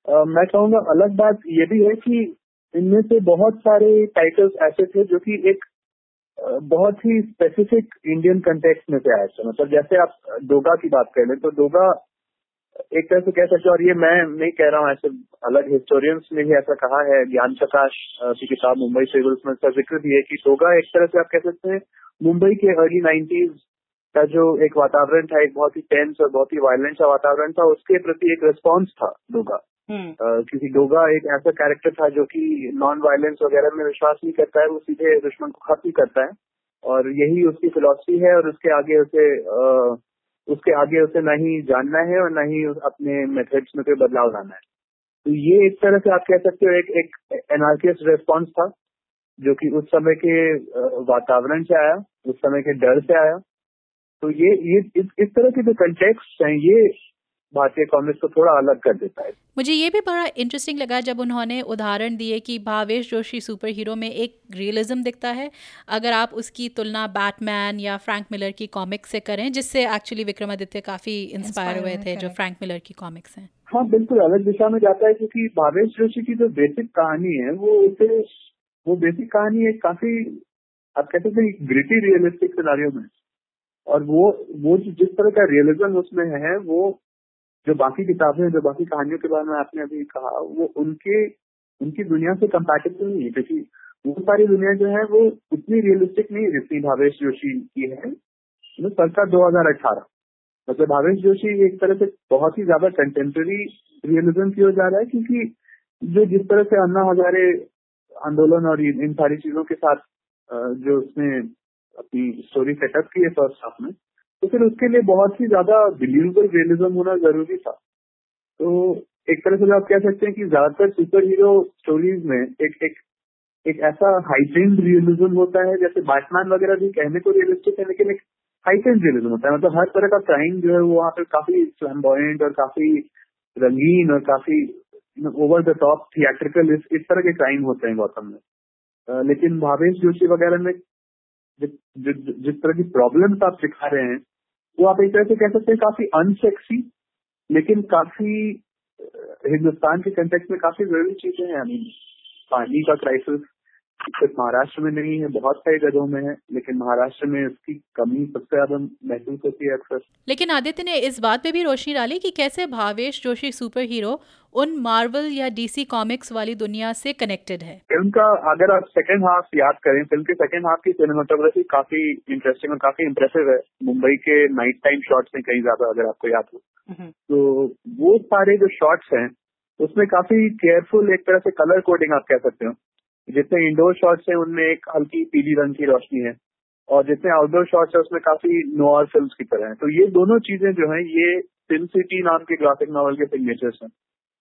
S8: आ, मैं कहूँगा अलग बात ये भी है कि इनमें से बहुत सारे टाइटल्स ऐसे थे जो कि एक बहुत ही स्पेसिफिक इंडियन कंटेक्स्ट में से आए थे। मतलब जैसे आप डोगा की बात कर लें तो डोगा एक तरह से कह सकते हैं और ये मैं नहीं कह रहा हूँ ऐसे अलग हिस्टोरियंस ने भी ऐसा कहा है ज्ञान प्रकाश की किताब मुंबई सिविल्स में इसका ज़िक्र भी है कि डोगा एक तरह से आप कह सकते हैं मुंबई के अर्ली नाइन्टीज का जो एक वातावरण था एक बहुत ही टेंस और बहुत ही वायलेंट सा वातावरण था उसके प्रति एक रिस्पॉन्स था डोगा। क्योंकि डोगा एक ऐसा कैरेक्टर था जो कि नॉन वायलेंस वगैरह में विश्वास नहीं करता है वो सीधे दुश्मन को खत्म करता है और यही उसकी फिलोसफी है और उसके आगे उसे उसके आगे उसे ना ही जानना है और ना ही अपने मेथड्स में कोई बदलाव लाना है। तो ये एक तरह से आप कह सकते हो एक एक एनार्किस्ट रेस्पॉन्स था जो कि उस समय के वातावरण से आया उस समय के डर से आया। तो ये ये इस, इस तरह के जो कंटेक्ट हैं ये भारतीय कांग्रेस को थोड़ा अलग कर देता है।
S1: मुझे ये भी बड़ा इंटरेस्टिंग लगा जब उन्होंने उदाहरण दिए कि भावेश जोशी सुपर हीरो में एक रियलिज्म दिखता है। अगर आप उसकी तुलना बैटमैन या फ्रैंक मिलर की कॉमिक्स से करें जिससे एक्चुअली विक्रमादित्य काफ़ी इंस्पायर हुए थे जो. फ्रैंक मिलर की कॉमिक्स हैं।
S8: हाँ बिल्कुल अलग दिशा में जाता है क्योंकि भावेश जोशी की जो बेसिक कहानी है वो उसे वो बेसिक कहानी एक काफ़ी आप कहते हैं ग्रिटी रियलिस्टिक सिनारियो में। और वो वो जिस तरह का रियलिज्म उसमें है वो जो बाकी किताबें जो बाकी कहानियों के बारे में आपने अभी कहा, वो उनके, उनकी दुनिया से कंपैटिबल नहीं है, क्योंकि वो सारी दुनिया जो है, वो उतनी रियलिस्टिक नहीं है जितनी भावेश जोशी की है। मतलब सरकार दो हज़ार अठारह। मतलब भावेश जोशी एक तरह से बहुत ही ज़्यादा कंटेम्प्रेरी रियलिज्म की ओर जा रहा है, क्योंकि जो जिस तरह से अन्ना हजारे आंदोलन और इन सारी चीज़ों के साथ जो उसने अपनी स्टोरी सेटअप की है फ़र्स्ट हाफ़ में तो फिर उसके लिए बहुत ही ज़्यादा बिलीवेबल रियलिज्म होना ज़रूरी था। तो एक तरह से आप कह सकते हैं कि ज़्यादातर सुपर हीरो स्टोरीज में एक एक एक ऐसा हाइटेंड रियलिज्म होता है जैसे बैटमैन वगैरह भी कहने को रियलिस्टिक है लेकिन एक हाइटेंड रियलिज्म होता है। मतलब हर तरह का क्राइम जो है वो वहाँ पे काफ़ी फ्लैम्बॉयंट और काफ़ी रंगीन और काफ़ी ओवर द टॉप थिएट्रिकल इस, इस तरह के क्राइम होते हैं गौतम में। लेकिन भावेश जोशी वगैरह में जिस तरह की प्रॉब्लम्स आप सिखा रहे हैं वो आप एक तरह से कह सकते हैं काफ़ी अनसेक्सी लेकिन काफ़ी हिंदुस्तान के कंटेक्स में काफ़ी ज़रूरी चीज़ें हैं। आई पानी का क्राइसिस सिर्फ़ महाराष्ट्र में नहीं है बहुत सारी जगहों में है लेकिन महाराष्ट्र में इसकी कमी सबसे ज़्यादा महसूस होती है अक्सर।
S1: लेकिन आदित्य ने इस बात पे भी रोशनी डाली कि कैसे भावेश जोशी सुपर हीरो उन मार्वल या डीसी कॉमिक्स वाली दुनिया से कनेक्टेड है।
S8: फ़िल्म का अगर आप सेकंड हाफ़ याद करें फ़िल्म के सेकंड हाफ़ की सिनेमाटोग्राफी काफ़ी इंटरेस्टिंग और काफ़ी इम्प्रेसिव है। मुंबई के नाइट टाइम शॉट्स में कहीं ज़्यादा अगर आपको याद हो। तो वो सारे जो शॉट्स हैं उसमें काफ़ी केयरफुल एक तरह से कलर कोडिंग आप कह सकते हो। जितने इंडोर शॉट्स हैं, उनमें एक हल्की पीली रंग की रोशनी है और जितने आउटडोर शॉट्स है, उसमें काफ़ी नोआर फ़िल्म की तरह है। तो ये दोनों चीज़ें जो है, ये फ़िल्म सिटी नाम के ग्राफिक नॉवल के सिग्नेचर्स हैं।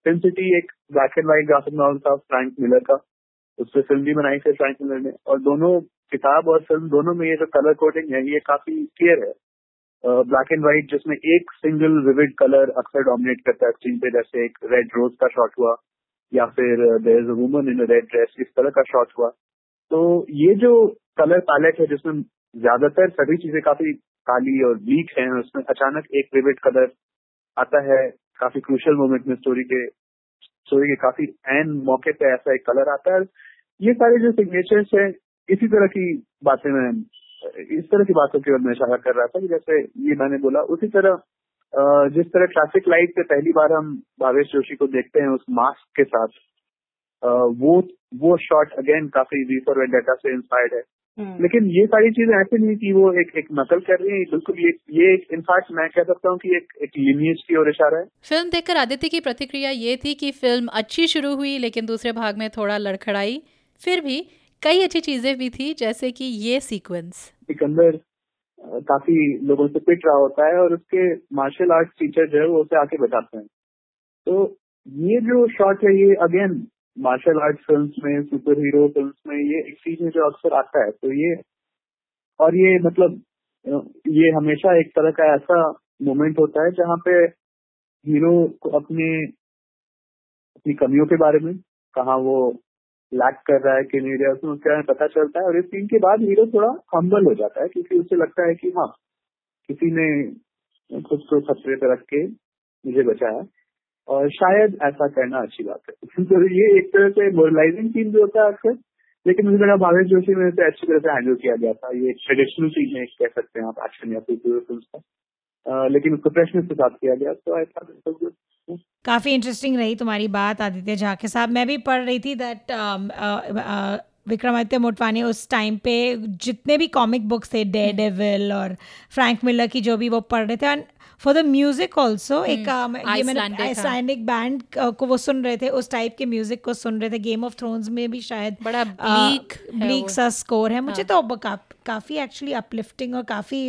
S8: फ़िल्म सिटी एक black and white graphic novel था फ्रैंक मिलर का। उस पर फ़िल्म भी बनाई थी फ्रैंक मिलर ने। और दोनों किताब और फ़िल्म दोनों में ये जो कलर कोडिंग है, ये काफ़ी क्लियर है। ब्लैक एंड व्हाइट जिसमें एक सिंगल विविड कलर अक्सर डोमिनेट करता है स्क्रीन पे, जैसे एक रेड रोज का शॉट हुआ। या फिर there is woman in red dress इस तरह का शॉट हुआ। तो ये जो कलर पैलेट है, जिसमें ज़्यादातर सभी चीज़ें काफ़ी काली और ब्लीक हैं उसमें अचानक एक विविड कलर आता है, काफ़ी क्रूशल मोमेंट में स्टोरी के स्टोरी के काफ़ी एन मौके पे ऐसा एक कलर आता है। ये सारे जो सिग्नेचर्स हैं, इसी तरह की बातें मैं, इस तरह की बातों की ओर मैं इशारा कर रहा था कि जैसे ये मैंने बोला, उसी तरह जिस तरह ट्रैफ़िक लाइट पे पहली बार हम भावेश जोशी को देखते हैं उस मास्क के साथ वो वो शॉट अगेन काफ़ी वी फॉर वेंडेटा से इंस्पायर्ड है। लेकिन ये सारी चीज़ें ऐसे नहीं कि वो एक एक नकल कर रही है बिल्कुल ये ये एक इनफैक्ट मैं कह सकता हूँ कि एक एक लिनियज की ओर इशारा है।
S1: फ़िल्म देखकर आदित्य की प्रतिक्रिया ये थी कि फ़िल्म अच्छी शुरू हुई लेकिन दूसरे भाग में थोड़ा लड़खड़ाई। फिर भी कई अच्छी चीज़ें भी थी जैसे कि ये सीक्वेंस
S8: सिकंदर काफ़ी लोगों से पिट रहा होता है और उसके मार्शल आर्ट टीचर जो है वो उसे आके बताते हैं। तो ये जो शॉट है, ये अगेन मार्शल आर्ट फ़िल्म में सुपर हीरो फ़िल्म में, ये एक चीज़ में जो अक्सर आता है। तो ये, और ये मतलब ये हमेशा एक तरह का ऐसा मोमेंट होता है जहाँ पे हीरो को अपने, अपनी कमियों के बारे में, कहा वो लैक कर रहा है किन एरियाज़ में उसके बारे में पता चलता है और इस सीन के बाद हीरो थोड़ा हम्बल हो जाता है क्योंकि उसे लगता है कि हाँ किसी ने खुद को खतरे पर रख के मुझे बचाया और शायद ऐसा करना अच्छी बात है। तो ये एक तरह से मोरलाइजिंग सीन भी होता है अक्सर, लेकिन मुझे लगा भावेश जोशी में अच्छी तरह से हैंडल किया गया था। ये ट्रेडिशनल चीज़ है कह सकते हैं आप एक्शन या फिर फ़िल्म का लेकिन उसको प्रश्न के साथ किया गया तो ऐसा
S2: काफ़ी इंटरेस्टिंग रही तुम्हारी बात आदित्य झा के साथ मैं भी पढ़ रही थी दैट विक्रमादित्य मोटवानी उस टाइम पे जितने भी कॉमिक बुक्स थे डे डेविल और फ्रैंक मिलर की जो भी वो पढ़ रहे थे। And for the music also एक um, ये मैंने
S1: Icelandic, हाँ।
S2: आइसलैंडिक बैंड को वो सुन रहे थे उस टाइप के म्यूज़िक को सुन रहे थे। गेम ऑफ़ थ्रोन्स में भी शायद
S1: बड़ा bleak है
S2: ब्लीक सा स्कोर है। मुझे तो ब- का, काफ़ी एक्चुअली अपलिफ्टिंग और काफ़ी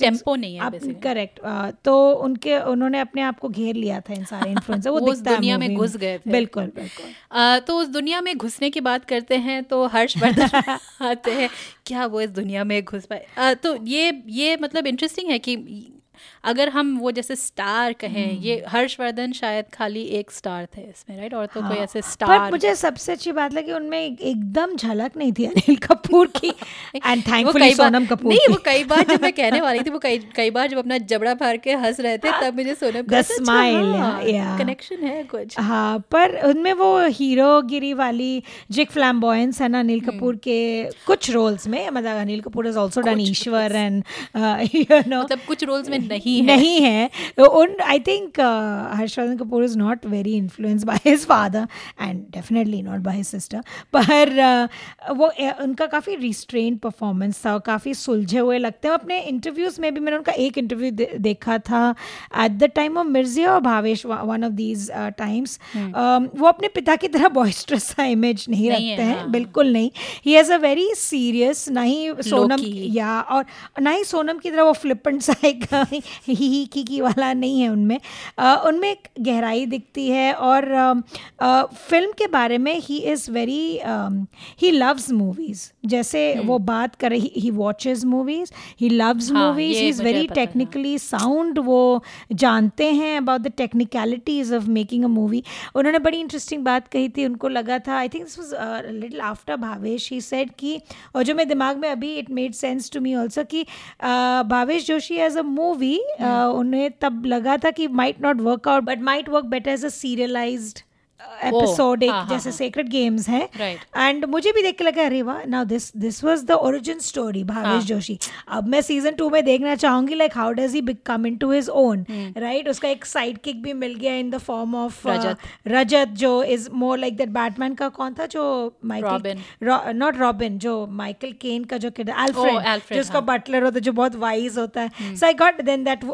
S1: tempo नहीं है।
S2: करेक्ट तो उनके उन्होंने अपने आप को घेर लिया था इन सारे इन्फ्लुएंसर वो
S1: वो उस दुनिया में घुस गए थे।
S2: बिल्कुल बिल्कुल
S1: आ, तो उस दुनिया में घुसने की बात करते हैं तो हर्षवर्धन आते हैं क्या वो इस दुनिया में घुस पाए तो ये ये मतलब इंटरेस्टिंग है कि अगर हम वो जैसे स्टार कहें ये हर्षवर्धन शायद खाली एक स्टार थे इसमें राइट और तो हाँ, कोई ऐसे स्टार पर
S2: मुझे सबसे अच्छी बात लगी उनमें एकदम झलक नहीं थी अनिल कपूर की। एंड थैंकफुली सोनम कपूर
S1: नहीं वो कई बार जब मैं कहने वाली थी वो कई कई बार जब अपना जबड़ा फाड़ के हंस रहे थे तब मुझे सोनम
S2: smile, yeah.
S1: कनेक्शन है कुछ।
S2: हाँ पर उनमें वो हीरोगिरी वाली जिक फ्लैम्बॉयंस है ना अनिल
S1: हम्म।
S2: कपूर के कुछ रोल्स में मतलब Anil Kapoor is also done Ishwar and you know
S1: मतलब कुछ रोल्स में नहीं है।
S2: नहीं है। तो उन I think Harshvardhan Kapoor is not very influence by his father and definitely not by his sister पर uh, वो uh, उनका काफ़ी रिस्ट्रेन परफॉर्मेंस था काफ़ी सुलझे हुए लगते हैं। अपने इंटरव्यूज़ में भी मैंने उनका एक इंटरव्यू दे, देखा था। At the time of Mirzya और Bhavesh one of these times वो अपने पिता की तरह बॉइस्ट्रस सा इमेज नहीं,
S1: नहीं
S2: रखते हैं।
S1: हाँ।
S2: बिल्कुल नहीं। He has a very serious ना ही सोनम या और ना ही सोनम की तरह वो फ्लिपेंट सा एक ही ही की की वाला नहीं है उनमें। उनमें एक गहराई दिखती है और फ़िल्म के बारे में he is very he loves movies जैसे वो बात कर रही he watches movies he loves movies he is very. Technically sound वो जानते हैं about the technicalities of making a movie उन्होंने बड़ी इंटरेस्टिंग बात कही थी उनको लगा था I think this was little after Bhavesh he said कि और जो मेरे दिमाग में अभी it made sense to me also कि Bhavesh Joshi as a movie उन्हें तब लगा था कि might not work out but might work better as a serialised episode एक
S1: हाँ,
S2: जैसे। सेक्रेट गेम्स है एंड मुझे भी देख के लगा अरे वाह now this this was the origin story Bhavesh
S1: हाँ।
S2: जोशी अब मैं सीज़न टू में देखना चाहूँगी like how does he come into his own right उसका एक साइड किक भी मिल गया in the form of
S1: Rajat.
S2: जो is more like that Batman का कौन था जो. माइकल नॉट रॉबिन जो माइकल केन का जो किरदार
S1: Oh,
S2: अल्फ्रेड जो उसका। बटलर होता है जो बहुत वाइज होता है so I got then that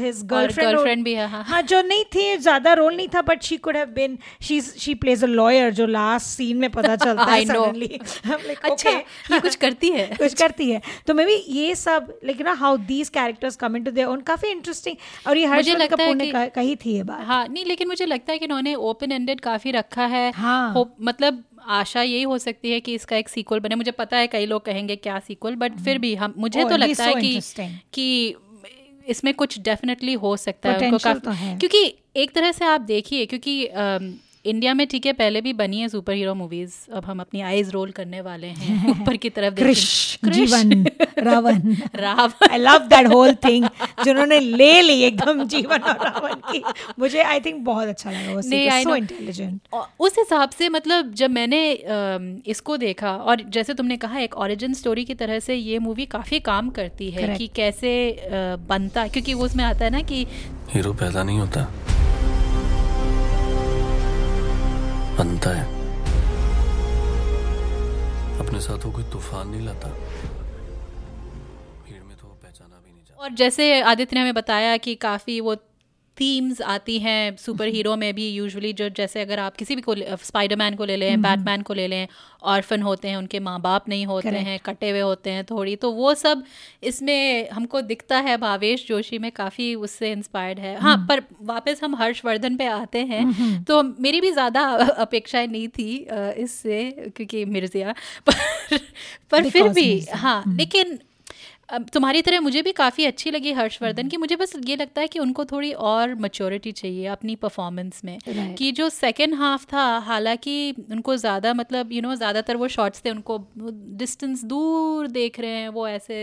S2: his girlfriend
S1: भी है, हाँ।
S2: हाँ जो नहीं थी ज़्यादा रोल नहीं था but she could have been she she plays a lawyer जो लास्ट सीन में पता चलता है
S1: I know.
S2: सडनली
S1: अच्छा ये कुछ करती है?
S2: कुछ करती है। तो मे बी ये सब लेकिन ना how these characters come into their own काफ़ी इंटरेस्टिंग और ये
S1: मुझे
S2: हर्षवर्धन
S1: लगता है
S2: कपूर ने
S1: कि-
S2: कह- थी ये बात।
S1: हाँ नहीं लेकिन मुझे लगता है कि इन्होंने ओपन एंडेड काफ़ी रखा है।
S2: हाँ।
S1: मतलब आशा यही हो सकती है कि इसका एक सीक्वल बने। मुझे पता है कई लोग कहेंगे क्या सीक्वल बट फिर भी हम मुझे
S2: Oh,
S1: तो लगता
S2: so
S1: है कि कि इसमें कुछ डेफिनेटली हो सकता है उनको काफ़ी
S2: तो है।
S1: क्योंकि एक तरह से आप देखिए क्योंकि इंडिया में ठीक है पहले भी बनी है सुपर हीरो मूवीज़ अब हम अपनी आईज रोल करने वाले हैं ऊपर की तरफ़ देखें।
S2: Krish
S1: Krish,
S2: Jeevan Ravan.
S1: Ravan.
S2: I love that whole thing जिन्होंने ले ली एकदम जीवन और रावण की। मुझे आई थिंक बहुत अच्छा लगा वो सो इंटेलिजेंट
S1: उस हिसाब से मतलब जब मैंने इसको देखा और जैसे तुमने कहा एक ओरिजिन स्टोरी की तरह से ये मूवी काफ़ी काम करती है
S2: Correct.
S1: कि कैसे बनता क्योंकि वो उसमें आता है ना कि
S5: हीरो पैदा नहीं होता। बनता है। अपने साथ कोई तूफ़ान नहीं लाता। तो
S1: और जैसे आदित्य ने हमें बताया कि काफ़ी वो थीम्स आती हैं सुपर हीरो में भी यूजुअली जो जैसे अगर आप किसी भी को स्पाइडरमैन को ले लें बैटमैन को ले लें ऑर्फन होते हैं उनके माँ बाप नहीं होते
S2: Correct.
S1: हैं कटे हुए होते हैं थोड़ी तो वो सब इसमें हमको दिखता है भावेश जोशी में काफ़ी उससे इंस्पायर्ड है। हाँ पर वापस हम हर्षवर्धन पे आते हैं तो मेरी भी ज़्यादा अपेक्षाएँ नहीं थी इससे क्योंकि मिर्जिया पर पर फिर भी हाँ लेकिन अब तुम्हारी तरह मुझे भी काफ़ी अच्छी लगी हर्षवर्धन की मुझे बस ये लगता है कि उनको थोड़ी और मच्योरिटी चाहिए अपनी परफॉर्मेंस में। कि जो सेकेंड हाफ़ था हालाँकि उनको ज़्यादा मतलब यू नो ज़्यादातर वो शॉट्स थे उनको डिस्टेंस दूर देख रहे हैं वो ऐसे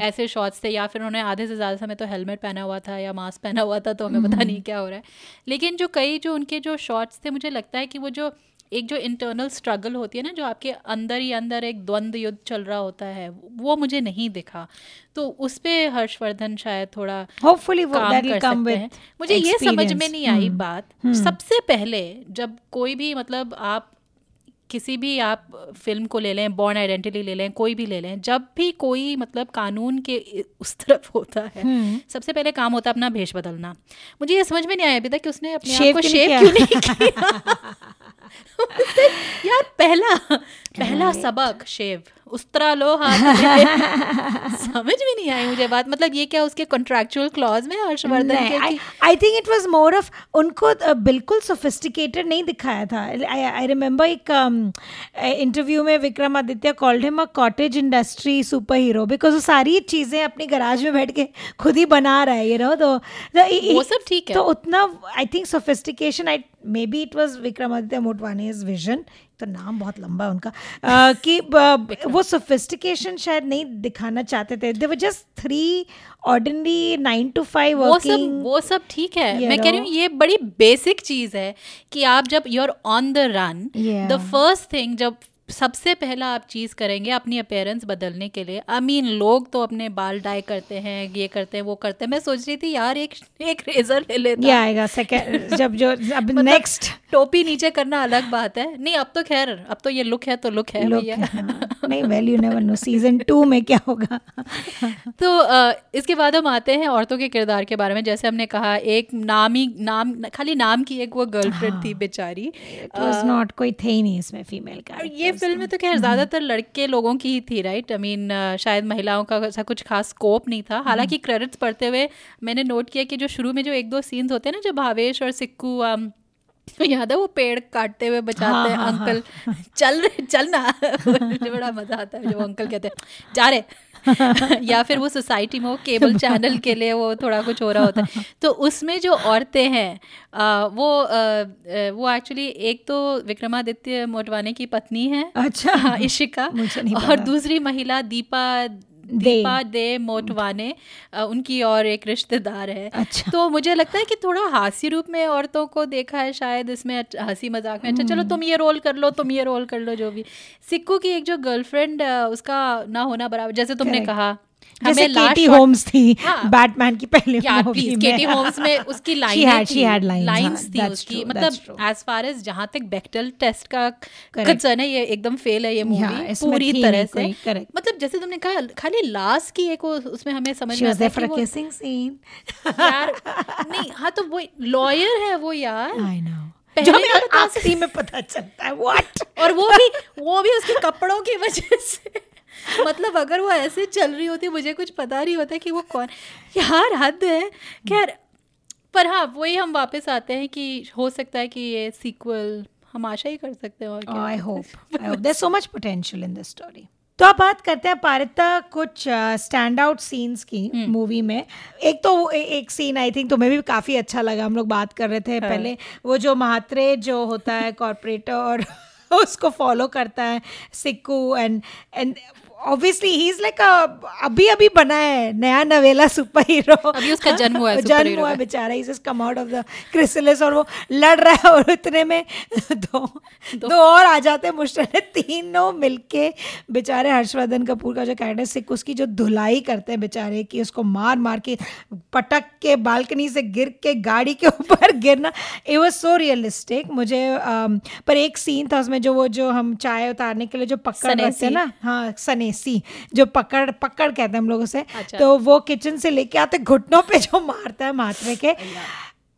S1: ऐसे शॉट्स थे। या फिर उन्होंने आधे से ज़्यादा समय तो हेलमेट पहना हुआ था या मास्क पहना हुआ था तो हमें पता नहीं क्या हो रहा है। लेकिन जो कई जो उनके जो शॉट्स थे मुझे लगता है कि वो जो एक जो इंटरनल स्ट्रगल होती है ना जो आपके अंदर ही अंदर एक द्वंद्व युद्ध चल रहा होता है वो मुझे नहीं दिखा। तो उस पे हर्षवर्धन शायद थोड़ा
S2: होपफुली
S1: काम कर सकते हैं। मुझे ये समझ में नहीं आई hmm. बात। Hmm. सबसे पहले जब कोई भी मतलब आप किसी भी आप फ़िल्म को ले लें बॉर्न आइडेंटिटी ले लें कोई भी ले लें जब भी कोई मतलब कानून के उस तरफ़ होता है सबसे पहले काम होता है अपना भेष बदलना। मुझे ये समझ में नहीं आया अभी तक कि उसने अपने आप को
S2: किया? क्यों
S1: नहीं किया? यार पहला पहला सबक शेव उस्तरा लो हाथ समझ में नहीं आई मुझे बात। मतलब ये क्या उसके कॉन्ट्रेक्चुअल क्लॉज में हर्षवर्धन के
S2: I think it was more of उनको बिल्कुल सोफिस्टिकेटेड नहीं दिखाया था। आई रिमेम्बर एक इंटरव्यू में Vikramaditya called him a cottage industry superhero because वो सारी चीज़ें अपनी गराज में बैठ के खुद ही बना रहा है ये नो तो
S1: वो सब ठीक है।
S2: तो उतना I think sophistication I may be it was Vikramaditya Motwani vision तो नाम बहुत लंबा है उनका। uh, कि uh, वो सोफिस्टिकेशन शायद नहीं दिखाना चाहते थे। They were just three ordinary nine to five
S1: वो सब वो सब ठीक है। मैं कह रही हूँ ये बड़ी बेसिक चीज़ है कि आप जब you are on the run the first thing जब सबसे पहला आप चीज़ करेंगे अपनी अपेयरेंस बदलने के लिए। आई मीन लोग तो अपने बाल डाई करते हैं ये करते हैं वो करते हैं। मैं सोच रही थी यार एक एक रेजर ले लेता।
S2: ये आएगा सेकंड जब जो अब
S1: मतलब
S2: नेक्स्ट
S1: टोपी नीचे करना अलग बात है। नहीं अब तो खैर अब तो ये लुक है तो लुक है
S2: लोग
S1: भैया।
S2: नहीं well you never know season two में क्या होगा?
S1: तो अ, इसके बाद हम आते हैं औरतों के किरदार के बारे में। जैसे हमने कहा एक नाम ही नाम खाली नाम की एक वो गर्लफ्रेंड थी बेचारी।
S2: नॉट कोई थे ही नहीं इसमें फीमेल का
S1: ये फ़िल्म में तो खैर ज़्यादातर लड़के लोगों की ही थी राइट आई मीन शायद महिलाओं का ऐसा कुछ खास स्कोप नहीं था। हालाँकि क्रेडिट्स पढ़ते हुए मैंने नोट किया कि जो शुरू में जो एक दो सीन्स होते हैं ना जो भावेश और सिक्कू um, याद है वो पेड़ काटते हुए बचाते हैं अंकल? चल रहे चल ना। मुझे बड़ा मज़ा आता है जो अंकल कहते हैं जा रहे या फिर वो सोसाइटी में वो केबल चैनल के लिए वो थोड़ा कुछ हो रहा होता है तो उसमें जो औरतें हैं आ, वो आ, वो एक्चुअली एक तो विक्रमादित्य मोटवाने की पत्नी है
S2: अच्छा।
S1: हाँ, इशिका और दूसरी महिला दीपा दीपा दे। मोटवाने उनकी और एक रिश्तेदार है।
S2: अच्छा।
S1: तो मुझे लगता है कि थोड़ा हासी रूप में औरतों को देखा है शायद इसमें हँसी मज़ाक में। अच्छा चलो
S2: हम्म।
S1: तुम ये रोल कर लो तुम ये रोल कर लो जो भी। सिक्कू की एक जो गर्लफ्रेंड उसका ना होना बराबर जैसे तुमने कहा।
S2: जैसे केटी होम्स थी
S1: हाँ।
S2: बैटमैन की पहले
S1: प्लीज़
S2: में।
S1: केटी होम्स में उसकी लाइन
S2: lines,
S1: लाइंस
S2: हाँ,
S1: थी उसकी मतलब एज फार एज जहाँ तक बेक्टल टेस्ट का कंसर्न है ये एकदम फेल है ये मूवी पूरी तरह से मतलब जैसे तुमने कहा खाली लास्ट की एक उसमें हमें समझ में आता है
S2: scene.
S1: यार नहीं हाँ तो वो लॉयर है वो यार
S2: know.
S1: पहले
S2: जो हमें आखिरी में पता चलता है व्हाट
S1: और वो भी वो भी उसके कपड़ों की वजह से मतलब अगर वो ऐसे चल रही होती मुझे कुछ पता नहीं होता कि वो कौन। यार हद है। खैर पर हाँ वही हम वापस आते हैं कि हो सकता है कि ये सीक्वल हम आशा ही कर सकते हैं और क्या।
S2: I hope I hope there so much potential in this story तो आप बात करते हैं पारिता कुछ स्टैंड आउट सीन्स की
S1: हम्म।
S2: मूवी में। एक तो ए, एक सीन आई थिंक तुम्हें भी काफ़ी अच्छा लगा। हम लोग बात कर रहे थे
S1: हाँ।
S2: पहले। वो जो महात्रे जो होता है कॉरपोरेटर और उसको फॉलो करता है Sikku and and obviously he is like अभी अभी बना है नया नवेला सुपर हीरो
S1: अभी उसका जन्म हुआ है
S2: जन्म हुआ है बेचारा he just come out of the chrysalis और वो लड़ रहा है और इतने में दो दो। और आ जाते हैं मुश्किल तीनों मिलके बेचारे हर्षवर्धन कपूर का जो कैरेक्टर सिख उसकी जो धुलाई करते हैं बेचारे की उसको मार मार के पटक के बालकनी से गिर के गाड़ी के ऊपर गिरना इट वॉज़ सो रियलिस्टिक मुझे पर एक सीन था उसमें जो वो जो हम चाय उतारने के लिए जो पकड़ रखते
S1: सनेसी।
S2: हैं ना हाँ सनेसी जो पकड़ पकड़ कहते हैं हम लोग उसे
S1: अच्छा।
S2: तो वो किचन से लेके आते घुटनों पे जो मारता है माथरे के।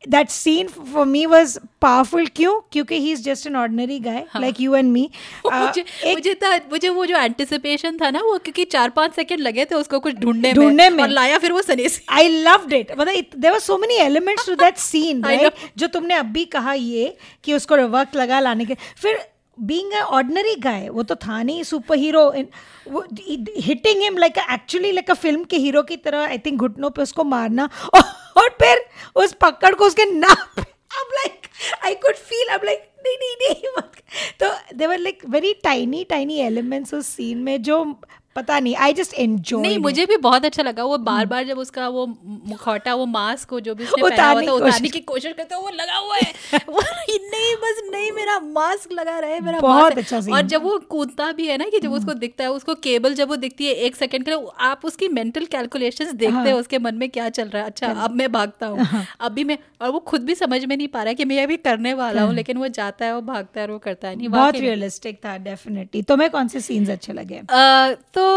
S2: That scene for me was powerful क्यों? क्योंकि he is just an ordinary guy like you and me
S1: मुझे मुझे था मुझे वो जो एंटिसिपेशन था ना वो क्योंकि चार पाँच सेकंड लगे थे उसको कुछ ढूँढने
S2: ढूँढने में।
S1: और लाया फिर वो सनेसी
S2: आई लव्ड इट मतलब there were so many elements to that scene right जो तुमने अभी कहा ये कि उसको वक्त लगा लाने के। फिर बीइंग ऑर्डनरी गाय वो तो था नहीं superhero hitting him like actually like a film के हीरो की तरह आई थिंक घुटनों पे उसको मारना और, और फिर उस पकड़ को उसके नाक अब लाइक आई कुड फील अब लाइक नहीं नहीं नहीं तो there were like very tiny tiny elements उस सीन में जो पता नहीं आई जस्ट एंजॉय
S1: नहीं मुझे भी बहुत अच्छा लगा। वो बार बार जब उसका वो मुखौटा वो मास्क हो जो भी उसने पहना हुआ था उतारने की कोशिश करते हो वो लगा हुआ है। वो नहीं बस नहीं मेरा मास्क लगा रहे मेरा
S2: बहुत अच्छा scene
S1: और जब वो कूदता भी है ना कि जब उसको दिखता है उसको केबल जब वो दिखती है एक सेकंड के लिए आप उसकी मेंटल कैलकुलेशंस देखते हो। उसके मन में क्या चल रहा है। अच्छा अब मैं भागता हूँ। अभी मैं और वो खुद भी समझ में नहीं पा रहा है कि मैं अभी करने वाला हूँ लेकिन वो जाता है वो भागता है और वो करता है। नहीं
S2: बहुत रियलिस्टिक था डेफिनेटली तुम्हें कौन से सीन्स अच्छे लगे?
S1: तो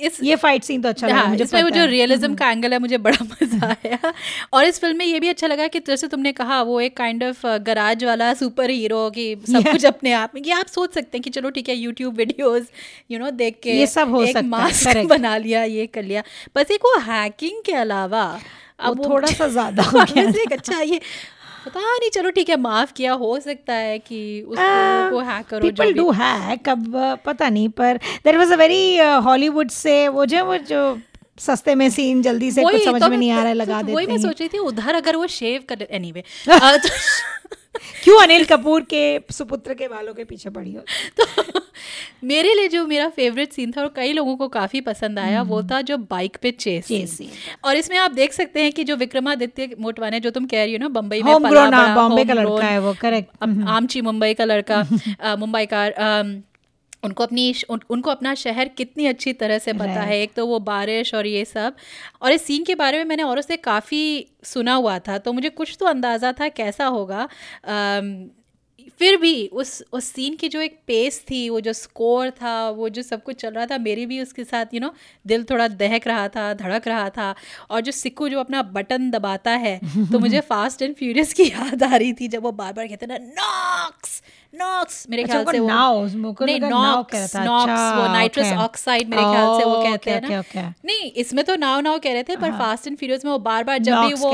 S1: इस
S2: ये फाइट सीन तो अच्छा लगा
S1: हाँ,
S2: मुझे
S1: इसमें वो जो
S2: हम्म।
S1: रियलिज्म का एंगल है मुझे बड़ा मज़ा आया और इस फ़िल्म में ये भी अच्छा लगा कि जैसे तुमने कहा वो एक काइंड ऑफ़ गराज वाला सुपर हीरो की सब
S2: Yeah.
S1: कुछ अपने आप में ये आप सोच सकते हैं कि चलो ठीक है यूट्यूब वीडियोस यू नो देख के
S2: ये सब हो
S1: एक
S2: सकता
S1: मास्क. बना लिया ये कर लिया बस एक वो हैकिंग के अलावा
S2: अब थोड़ा सा ज़्यादा हो गया
S1: एक अच्छा ये पता नहीं चलो ठीक है माफ़ किया हो सकता है कि उसको को हैक करो
S2: पीपल डू हैक अब पता नहीं पर there was a very Hollywood से वो जो वो जो सस्ते में सीन जल्दी से कुछ समझ
S1: तो
S2: में नहीं आ रहा है
S1: तो-
S2: लगा
S1: तो
S2: देते
S1: वही मैं सोच रही थी उधर अगर वो शेव कर एनीवे
S2: क्यों अनिल कपूर के सुपुत्र के बालों के पीछे पड़ी हो?
S1: तो मेरे लिए जो मेरा फेवरेट सीन था और कई लोगों को काफ़ी पसंद आया वो था जो बाइक पे चेस और इसमें आप देख सकते हैं कि जो विक्रमादित्य मोटवाने जो तुम कह रही हो ना बम्बई में बड़ा,
S2: बॉम्बे का लड़का है वो करेक्ट
S1: आमची मुंबई का लड़का मुंबई का उनको अपनी उन, उनको अपना शहर कितनी अच्छी तरह से पता है एक तो वो बारिश और ये सब। और इस सीन के बारे में मैंने औरों से काफ़ी सुना हुआ था तो मुझे कुछ तो अंदाज़ा था कैसा होगा अम, फिर भी उस उस सीन की जो एक पेस थी वो जो स्कोर था वो जो सब कुछ चल रहा था मेरी भी उसके साथ यू you नो know, दिल थोड़ा दहक रहा था धड़क रहा था। और जो सिक्कू जो अपना बटन दबाता है तो मुझे फास्ट एंड फ्यूरियस की याद आ रही थी जब वो बार बार कहते ना नॉक्स नॉक्स मेरे
S2: अच्छा,
S1: ख्याल से वो नहीं नॉक्स। नॉक्स
S2: अच्छा,
S1: वो नाइट्रस ऑक्साइड मेरे ख्याल से वो कहते हैं ना. नहीं इसमें तो नाव नाव कह रहे थे पर फास्ट एंड फ्यूरियस में वो बार बार जब भी वो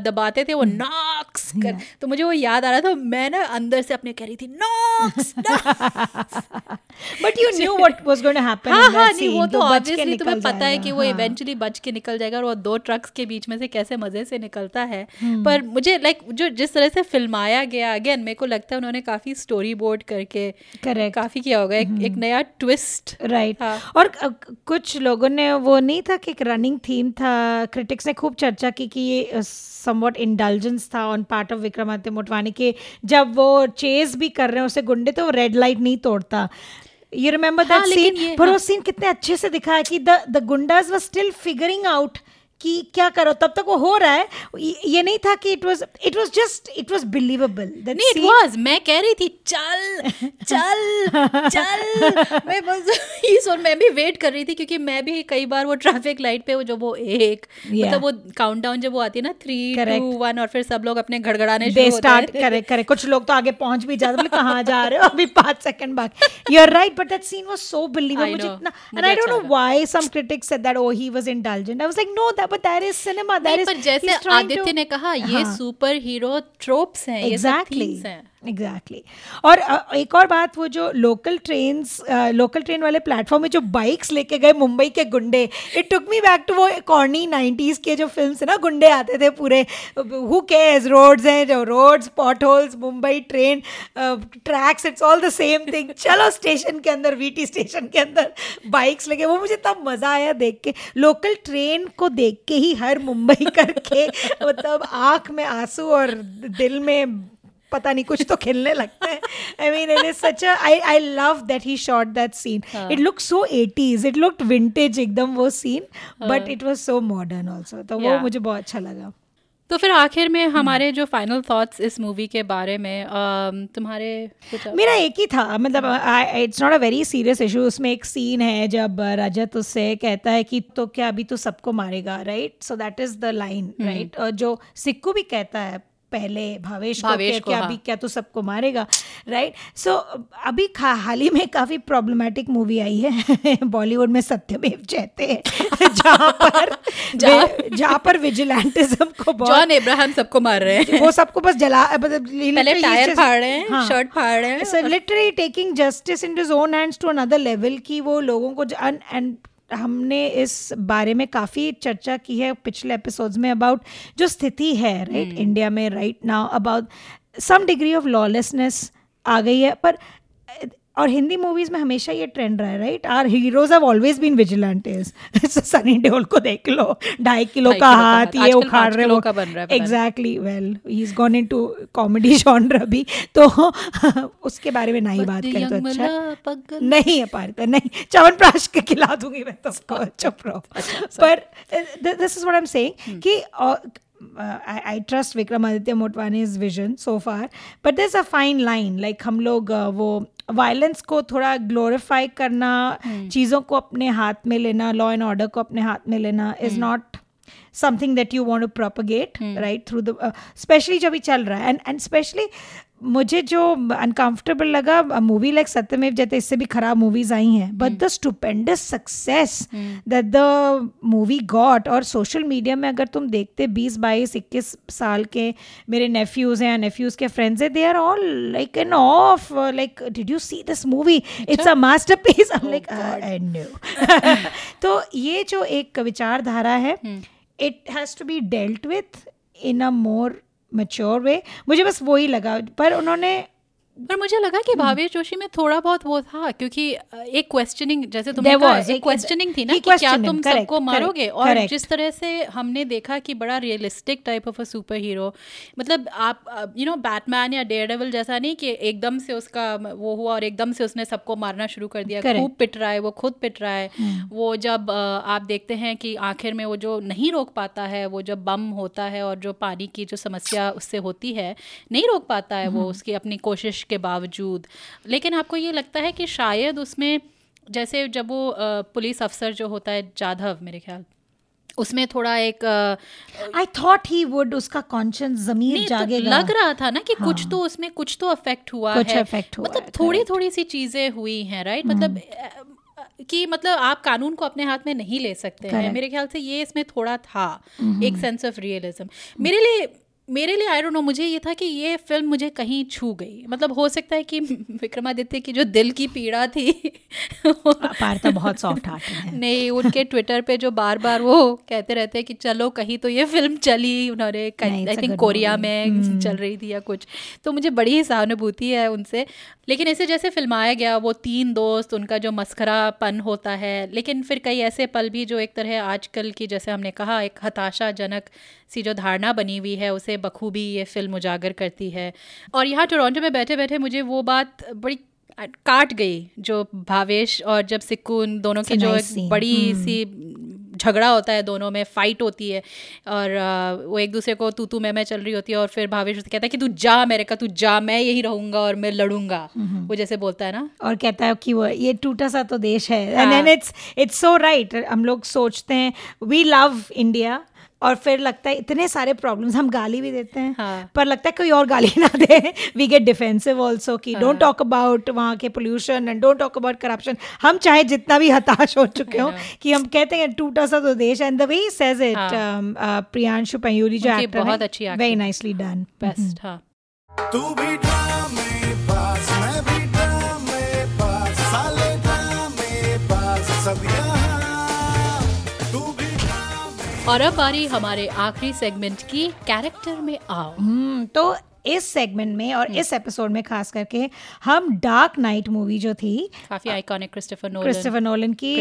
S1: दबाते थे वो नॉक्स कर तो मुझे वो याद आ रहा था मैं ना अंदर से अपने कह रही थी Knox
S2: but you knew what was going to happen
S1: हाँ हाँ नहीं वो तो ऑब्वियसली तुम्हें पता है कि वो इवेंचुअली बच के निकल जाएगा और वो दो ट्रक्स के बीच में से कैसे मज़े से निकलता है।
S2: हम्म।
S1: पर मुझे लाइक जो जिस तरह से फिल्माया गया अगेन मेरे को लगता है उन्होंने काफ़ी स्टोरी बोर्ड करके
S2: Correct.
S1: काफ़ी किया होगा एक,
S2: हम्म।
S1: एक नया ट्विस्ट
S2: राइट
S1: हाँ।
S2: और कुछ लोगों ने वो नहीं था कि एक रनिंग थीम था क्रिटिक्स ने खूब चर्चा की कि ये समवट इंडल्जेंस था on part of Vikramaditya Motwani के जब वो चेज भी कर रहे हैं उसे गुंडे तो वो रेड लाइट नहीं तोड़ता यू रिमेम्बर
S1: हाँ,
S2: दैट सीन पर वो
S1: हाँ।
S2: सीन कितने अच्छे से दिखा है कि the the goondas were still figuring out कि क्या करो? तब तक वो हो रहा है। ये नहीं था कि it was it was just it was believable
S1: नहीं इट वाज मैं कह रही थी चल चल चल। मैं बस ये सुन मैं भी वेट कर रही थी क्योंकि मैं भी कई बार वो ट्रैफ़िक लाइट पे वो जो वो एक
S2: Yeah.
S1: मतलब वो काउंटडाउन जब वो आती है ना थ्री टू वन और फिर सब लोग अपने घड़घड़ाने शुरू
S2: स्टार्ट
S1: हैं।
S2: करे करे। कुछ लोग तो आगे पहुँच भी जाते बोले कहाँ जा रहे हो? अभी पाँच सेकंड बाकी। You are right but that scene was so believable मुझे इतना and I don't know. Why some critics said that oh he was indulgent I was like no that but that cinema
S1: पर जैसे आदित्य ने कहा ये। Super hero tropes हैं ये सब
S2: Exactly. एग्जैक्टली और एक और बात, वो जो लोकल ट्रेन लोकल ट्रेन वाले प्लेटफॉर्म में जो बाइक्स लेके गए मुंबई के गुंडे it took me back to वो कॉर्नी नाइन्टीज के जो फ़िल्म है ना, गुंडे आते थे पूरे। हु केयर्स रोड्स हैं, जो roads potholes Mumbai train tracks it's all the same thing चलो स्टेशन के अंदर वीटी स्टेशन के अंदर बाइक्स लेके, वो मुझे तब मज़ा आया देख के। लोकल ट्रेन को देख के ही हर मुंबई करके मतलब आँख में आँसू और दिल में पता नहीं कुछ तो खिलने लगता है। I mean it is such I I love that he shot that scene it look so eighties it look vintage एकदम वो scene but it was so modern also तो वो मुझे बहुत अच्छा लगा।
S1: तो फिर आखिर में
S2: हम्म।
S1: हमारे जो फाइनल थॉट्स इस मूवी के बारे में तुम्हारे
S2: मेरा एक ही था। मतलब it's not a very serious issue उसमें एक सीन है जब रजत उससे कहता है कि तो क्या अभी तो सबको मारेगा right so that is the line right और जो सिक्कू भी कहता है पहले भावेश
S1: भावेश
S2: कि
S1: को, हाँ।
S2: अभी क्या तो सबको मारेगा राइट सो so, अभी हाल ही में काफ़ी प्रॉब्लमेटिक मूवी आई है बॉलीवुड में सत्यमेव जयते हैं जहाँ पर
S1: जहाँ-
S2: पर विजिलेंटिज्म को
S1: जॉन एब्राहम सबको मार रहे हैं
S2: वो सबको बस जला मतलब
S1: पहले टायर फाड़ रहे हैं
S2: हाँ।
S1: शर्ट फाड़ रहे हैं
S2: literally taking justice into his own hands to another level कि वो लोगों को एंड हमने इस बारे में काफ़ी चर्चा की है पिछले एपिसोड्स में अबाउट जो स्थिति है राइट इंडिया में right now about some degree of lawlessness आ गई है पर और हिंदी मूवीज़ में हमेशा ये ट्रेंड रहा है right are heroes have always been vigilantes Sunny Deol को देख लो। ढाई किलो का हाथ। ये उखाड़ रहे वो।
S1: है।
S2: Exactly well he is gone into comedy genre अभी। तो उसके बारे में नहीं बात करें तो अच्छा। नहीं है पारिता नहीं। चवन प्राश के खिला दूँगी मैं तुमको चुप रहो। पर this is what I am saying कि I trust Vikramaditya Motwani's vision so far but this a fine line like हम लोग uh, वो वायलेंस को थोड़ा ग्लोरीफाई करना चीज़ों को अपने हाथ में लेना लॉ एंड ऑर्डर को अपने हाथ में लेना is not something that you want to propagate right through the especially especially जब ये चल रहा है. एंड एंड especially मुझे जो अनकंफर्टेबल लगा मूवी लाइक सत्यमेव जैसे इससे भी खराब मूवीज़ आई हैं but the stupendous success that the movie got और सोशल मीडिया में अगर तुम देखते 20 22 21 साल के मेरे नेफ्यूज हैं नेफ्यूज के फ्रेंड्स हैं they are all like an of like did you see this movie it's a masterpiece like तो ये जो एक विचारधारा है it has to be dealt with in a more mature way मुझे बस वही लगा पर उन्होंने
S1: पर मुझे लगा
S2: हम्म।
S1: कि भावेश जोशी में थोड़ा बहुत वो था क्योंकि एक क्वेश्चनिंग जैसे तुमने कहा एक क्वेश्चनिंग थी ना कि क्या तुम
S2: correct,
S1: सबको
S2: correct,
S1: मारोगे? और
S2: correct.
S1: जिस तरह से हमने देखा कि बड़ा realistic type of a super hero मतलब आप यू नो बैटमैन या डेयरडेविल जैसा नहीं कि एकदम से उसका वो हुआ और एकदम से उसने सबको मारना शुरू कर दिया। खूब पिट रहा है वो खुद पिट रहा है। वो जब आप देखते हैं कि आखिर में वो जो नहीं रोक पाता है वो जब बम होता है और जो पानी की जो समस्या उससे होती है नहीं रोक पाता है वो उसकी अपनी कोशिश के बावजूद। लेकिन आपको ये लगता है कि शायद उसमें जैसे जब वो पुलिस अफसर जो होता है जाधव मेरे ख्याल उसमें थोड़ा एक
S2: आई थॉट ही वुड उसका कॉन्शियस जमीर
S1: नहीं तो लग रहा था ना कि हाँ. कुछ तो उसमें कुछ तो अफेक्ट हुआ
S2: कुछ
S1: है।
S2: affect हुआ
S1: मतलब
S2: है,
S1: थोड़ी. थोड़ी सी चीज़ें हुई हैं राइट right? मतलब अ, अ, कि मतलब आप कानून को अपने हाथ में नहीं ले सकते हैं। मेरे ख्याल से ये इसमें थोड़ा था एक सेंस ऑफ़ रियलिज्म मेरे लिए मेरे लिए आई डोंट नो मुझे ये था कि ये फ़िल्म मुझे कहीं छू गई। मतलब हो सकता है कि विक्रमादित्य की जो दिल की पीड़ा थी
S2: पार्था बहुत सॉफ्ट हार्ट है।
S1: नहीं उनके ट्विटर पे जो बार बार वो कहते रहते हैं कि चलो कहीं तो ये फ़िल्म चली उन्होंने
S2: नहीं,
S1: आई थिंक कोरिया में चल रही थी या कुछ। तो मुझे बड़ी ही सहानुभूति है उनसे। लेकिन इसे जैसे फिल्माया गया वो तीन दोस्त उनका जो मस्खरापन होता है लेकिन फिर कई ऐसे पल भी जो एक तरह आजकल की जैसे हमने कहा एक हताशाजनक सी जो धारणा बनी हुई है उसे बखूबी ये फ़िल्म उजागर करती है। और यहाँ टोरंटो में बैठे बैठे मुझे वो बात बड़ी काट गई जो भावेश और जब सिक्कू दोनों की जो एक बड़ी सी झगड़ा होता है दोनों में फाइट होती है और वो एक दूसरे को तू तू मैं मैं चल रही होती है और फिर भावेश कहता है कि तू जा मेरे का तू जा मैं यही रहूँगा और मैं लड़ूँगा। वो जैसे बोलता है ना।
S2: और कहता है कि वो ये टूटा सा तो देश है।
S1: हाँ।
S2: And it's it's so right हम लोग सोचते हैं वी लव इंडिया और फिर लगता है इतने सारे प्रॉब्लम्स हम गाली भी देते हैं।
S1: हाँ।
S2: पर लगता है कोई और गाली ना दे। वी गेट डिफेंसिव ऑल्सो कि डोंट टॉक अबाउट वहाँ के pollution and don't talk about corruption हम चाहे जितना भी हताश हो चुके हो कि हम कहते हैं टूटा सा तो देश and the way says it Priyanshu Painyuli जो एक्टर
S1: बहुत अच्छी
S2: वेरी नाइसली डन
S1: बेस्ट हाँ।
S4: तू भी ड्रामे पास मैं भी ड्रामे पास साले ड्रामे पास सब यहाँ
S1: और अब आ रही हमारे आखिरी सेगमेंट की कैरेक्टर में आओ।
S2: हम्म, तो इस सेगमेंट में और इस एपिसोड में खास करके हम डार्क नाइट मूवी जो थी
S1: काफ़ी iconic Christopher Nolan
S2: Christopher Nolan की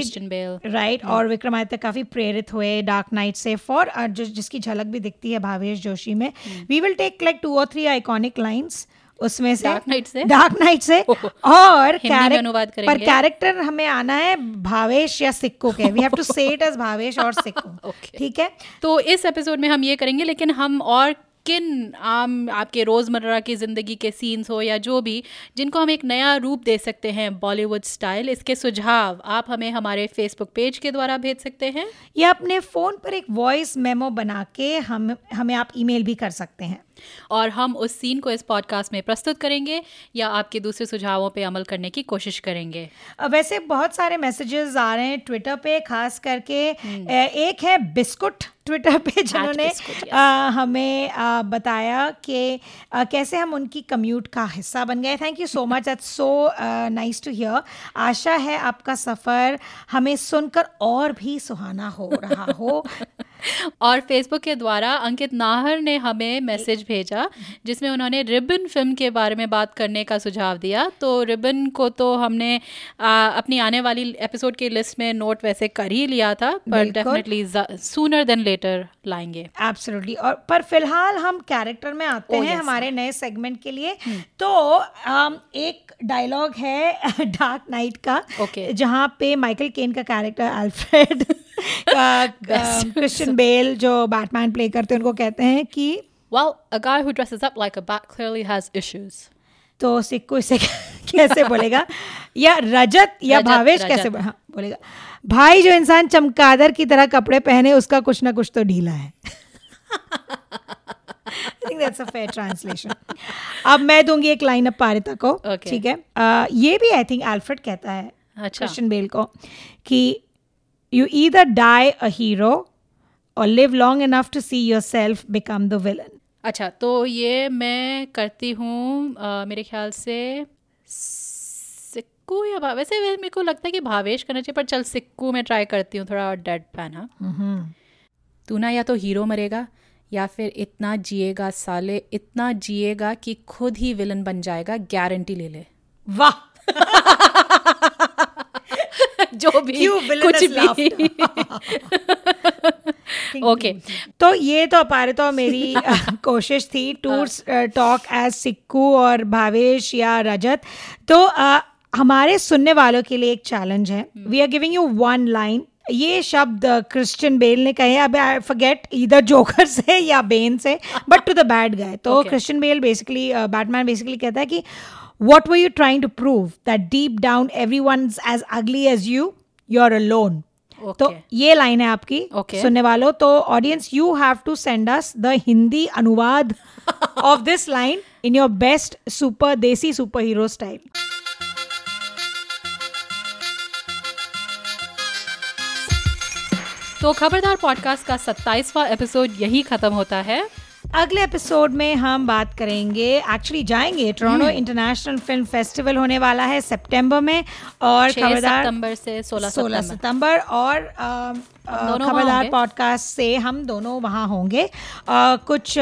S2: राइट और विक्रमादित्य काफ़ी प्रेरित हुए डार्क नाइट से फॉर जो जिसकी झलक भी दिखती है भावेश जोशी में। We will take like two और थ्री आइकॉनिक लाइंस उसमें से
S1: डार्क नाइट से?
S2: डार्क नाइट से। और
S1: अनुवाद
S2: पर कैरेक्टर हमें आना है भावेश या सिक्को के। We have to say it as Bhavesh और सिक्को। ठीक है?
S1: तो इस एपिसोड में हम ये करेंगे लेकिन हम और किन आम आपके रोज़मर्रा की ज़िंदगी के सीन्स हो या जो भी जिनको हम एक नया रूप दे सकते हैं बॉलीवुड स्टाइल इसके सुझाव आप हमें हमारे फेसबुक पेज के द्वारा भेज सकते हैं।
S2: या अपने फ़ोन पर एक वॉइस मेमो बना के हम हमें आप ईमेल भी कर सकते हैं।
S1: और हम उस सीन को इस पॉडकास्ट में प्रस्तुत करेंगे या आपके दूसरे सुझावों पे अमल करने की कोशिश करेंगे।
S2: वैसे बहुत सारे मैसेजेस आ रहे हैं ट्विटर पे खास करके एक है बिस्कुट ट्विटर पे जिन्होंने हमें आ, बताया कि कैसे हम उनकी कम्यूट का हिस्सा बन गए। Thank you so much it so nice to hear आशा है आपका सफ़र हमें सुनकर और भी सुहाना हो रहा हो।
S1: और फेसबुक के द्वारा अंकित नाहर ने हमें मैसेज भेजा जिसमें उन्होंने रिबन फ़िल्म के बारे में बात करने का सुझाव दिया। तो रिबन को तो हमने आ, अपनी आने वाली एपिसोड की लिस्ट में नोट वैसे कर ही लिया था पर डेफिनेटली सूनर देन लेटर लाएँगे।
S2: एब्सोल्युटली और पर फ़िलहाल हम कैरेक्टर में आते
S1: Oh,
S2: हैं
S1: yes.
S2: हमारे नए सेगमेंट के लिए। तो um, एक डायलॉग है डार्क नाइट का
S1: Okay.
S2: जहाँ पे माइकल केन का कैरेक्टर अल्फ्रेड क्रिश्चियन बेल जो बैटमैन प्ले करते हैं उनको कहते हैं कि
S1: Well, a guy who dresses up like a bat clearly has issues.
S2: तो सिक्को इसे कैसे बोलेगा या रजत या
S1: रजत,
S2: भावेश
S1: रजत।
S2: कैसे हाँ, बोलेगा भाई जो इंसान चमकादर की तरह कपड़े पहने उसका कुछ ना कुछ तो ढीला है think that's a fair translation. अब मैं दूँगी एक लाइन अब पारिता को
S1: Okay.
S2: ठीक है अ, ये भी आई थिंक अल्फ्रेड कहता है
S1: अच्छा।
S2: क्रिश्चियन बेल को कि you either die a hero और live long enough to see yourself become the villain
S1: अच्छा तो ये मैं करती हूँ अ, मेरे ख्याल से सिक्कू या भा वैसे वैसे मेरे को लगता है कि भावेश करना चाहिए पर चल सिक्कू में ट्राई करती हूँ थोड़ा डेड पैन हाँ तू ना या तो हीरो मरेगा या फिर इतना जिएगा साले इतना जिएगा कि खुद ही विलन बन जाएगा गारंटी ले ले।
S2: वाह!
S1: जो भी कुछ भी। ओके
S2: तो ये तो अपारित और मेरी कोशिश थी टू टॉक एज सिक्कू और भावेश या रजत। तो हमारे सुनने वालों के लिए एक चैलेंज है। We are giving you one line ये शब्द क्रिश्चियन बेल ने कहे अब आई फॉरगेट इधर जोकर से या बेन से but to the bad guy तो Christian Bale basically Batman basically कहता है कि what were you trying to prove? That deep down everyone's as ugly as you you're alone. तो
S1: Okay.
S2: ये लाइन है आपकी
S1: Okay.
S2: सुनने वालों। तो audience you have to send us the Hindi अनुवाद of this line in your best super desi superhero style
S1: तो Khabardar podcast का सत्ताईसवा एपिसोड यही खत्म होता है।
S2: अगले एपिसोड में हम बात करेंगे एक्चुअली जाएँगे टोरंटो। इंटरनेशनल फ़िल्म फेस्टिवल होने वाला है सितंबर में और खबरदार
S1: सितंबर से 16
S2: सोलह
S1: सितंबर।
S2: और खबरदार पॉडकास्ट से हम दोनों वहाँ होंगे। आ, कुछ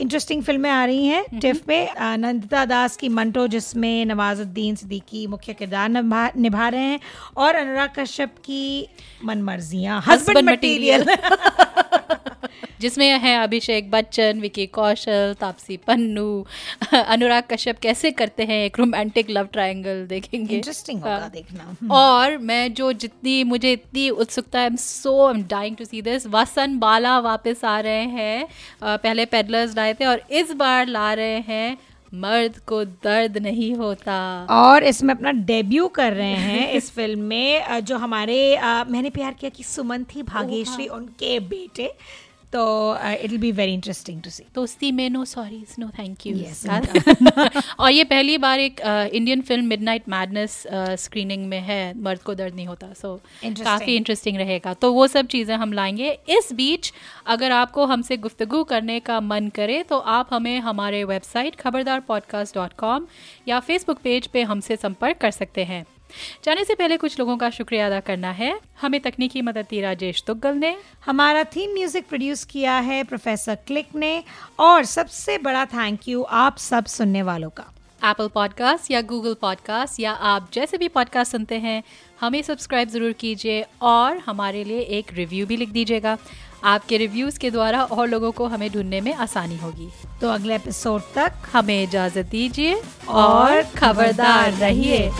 S2: इंटरेस्टिंग फ़िल्में आ रही हैं। टिफ में नंदिता दास की मंटो जिसमें नवाजुद्दीन सिद्दीकी मुख्य किरदार निभा निभा रहे हैं और अनुराग कश्यप की मनमर्जियाँ हस्बैंड मटेरियल
S1: जिसमें है अभिषेक बच्चन विकी कौशल तापसी पन्नू अनुराग कश्यप कैसे करते हैं एक रोमांटिक लव ट्रायंगल देखेंगे
S2: इंटरेस्टिंग होगा। देखना
S1: और मैं जो जितनी मुझे इतनी उत्सुकता है so I am dying to see this Vasan Bala वापस आ रहे हैं पहले पेडलर्स लाए थे और इस बार ला रहे हैं मर्द को दर्द नहीं होता।
S2: और इसमें अपना डेब्यू कर रहे हैं इस फ़िल्म में जो हमारे आ, मैंने प्यार किया कि सुमन थी भाग्यश्री उनके बेटे। तो it will be very interesting to see
S1: दोस्ती में no sorries no thank you और ये पहली बार एक Indian film Midnight Madness screening में है मर्द को दर्द नहीं होता सो. काफ़ी इंटरेस्टिंग रहेगा। तो वो सब चीज़ें हम लाएँगे। इस बीच अगर आपको हमसे गुफ्तगू करने का मन करे तो आप हमें हमारे website Khabardar podcast dot com या फेसबुक पेज पे हमसे संपर्क कर सकते हैं। जाने से पहले कुछ लोगों का शुक्रिया अदा करना है। हमें तकनीकी मदद दी राजेश तुग्गल ने।
S2: हमारा थीम म्यूज़िक प्रोड्यूस किया है प्रोफेसर क्लिक ने। और सबसे बड़ा थैंक यू आप सब सुनने वालों का।
S1: एप्पल पॉडकास्ट या गूगल पॉडकास्ट या आप जैसे भी पॉडकास्ट सुनते हैं हमें सब्सक्राइब ज़रूर कीजिए और हमारे लिए एक रिव्यू भी लिख दीजिएगा। आपके रिव्यूज़ के द्वारा और लोगों को हमें ढूँढने में आसानी होगी।
S2: तो अगले एपिसोड तक
S1: हमें इजाज़त दीजिए और खबरदार रहिए।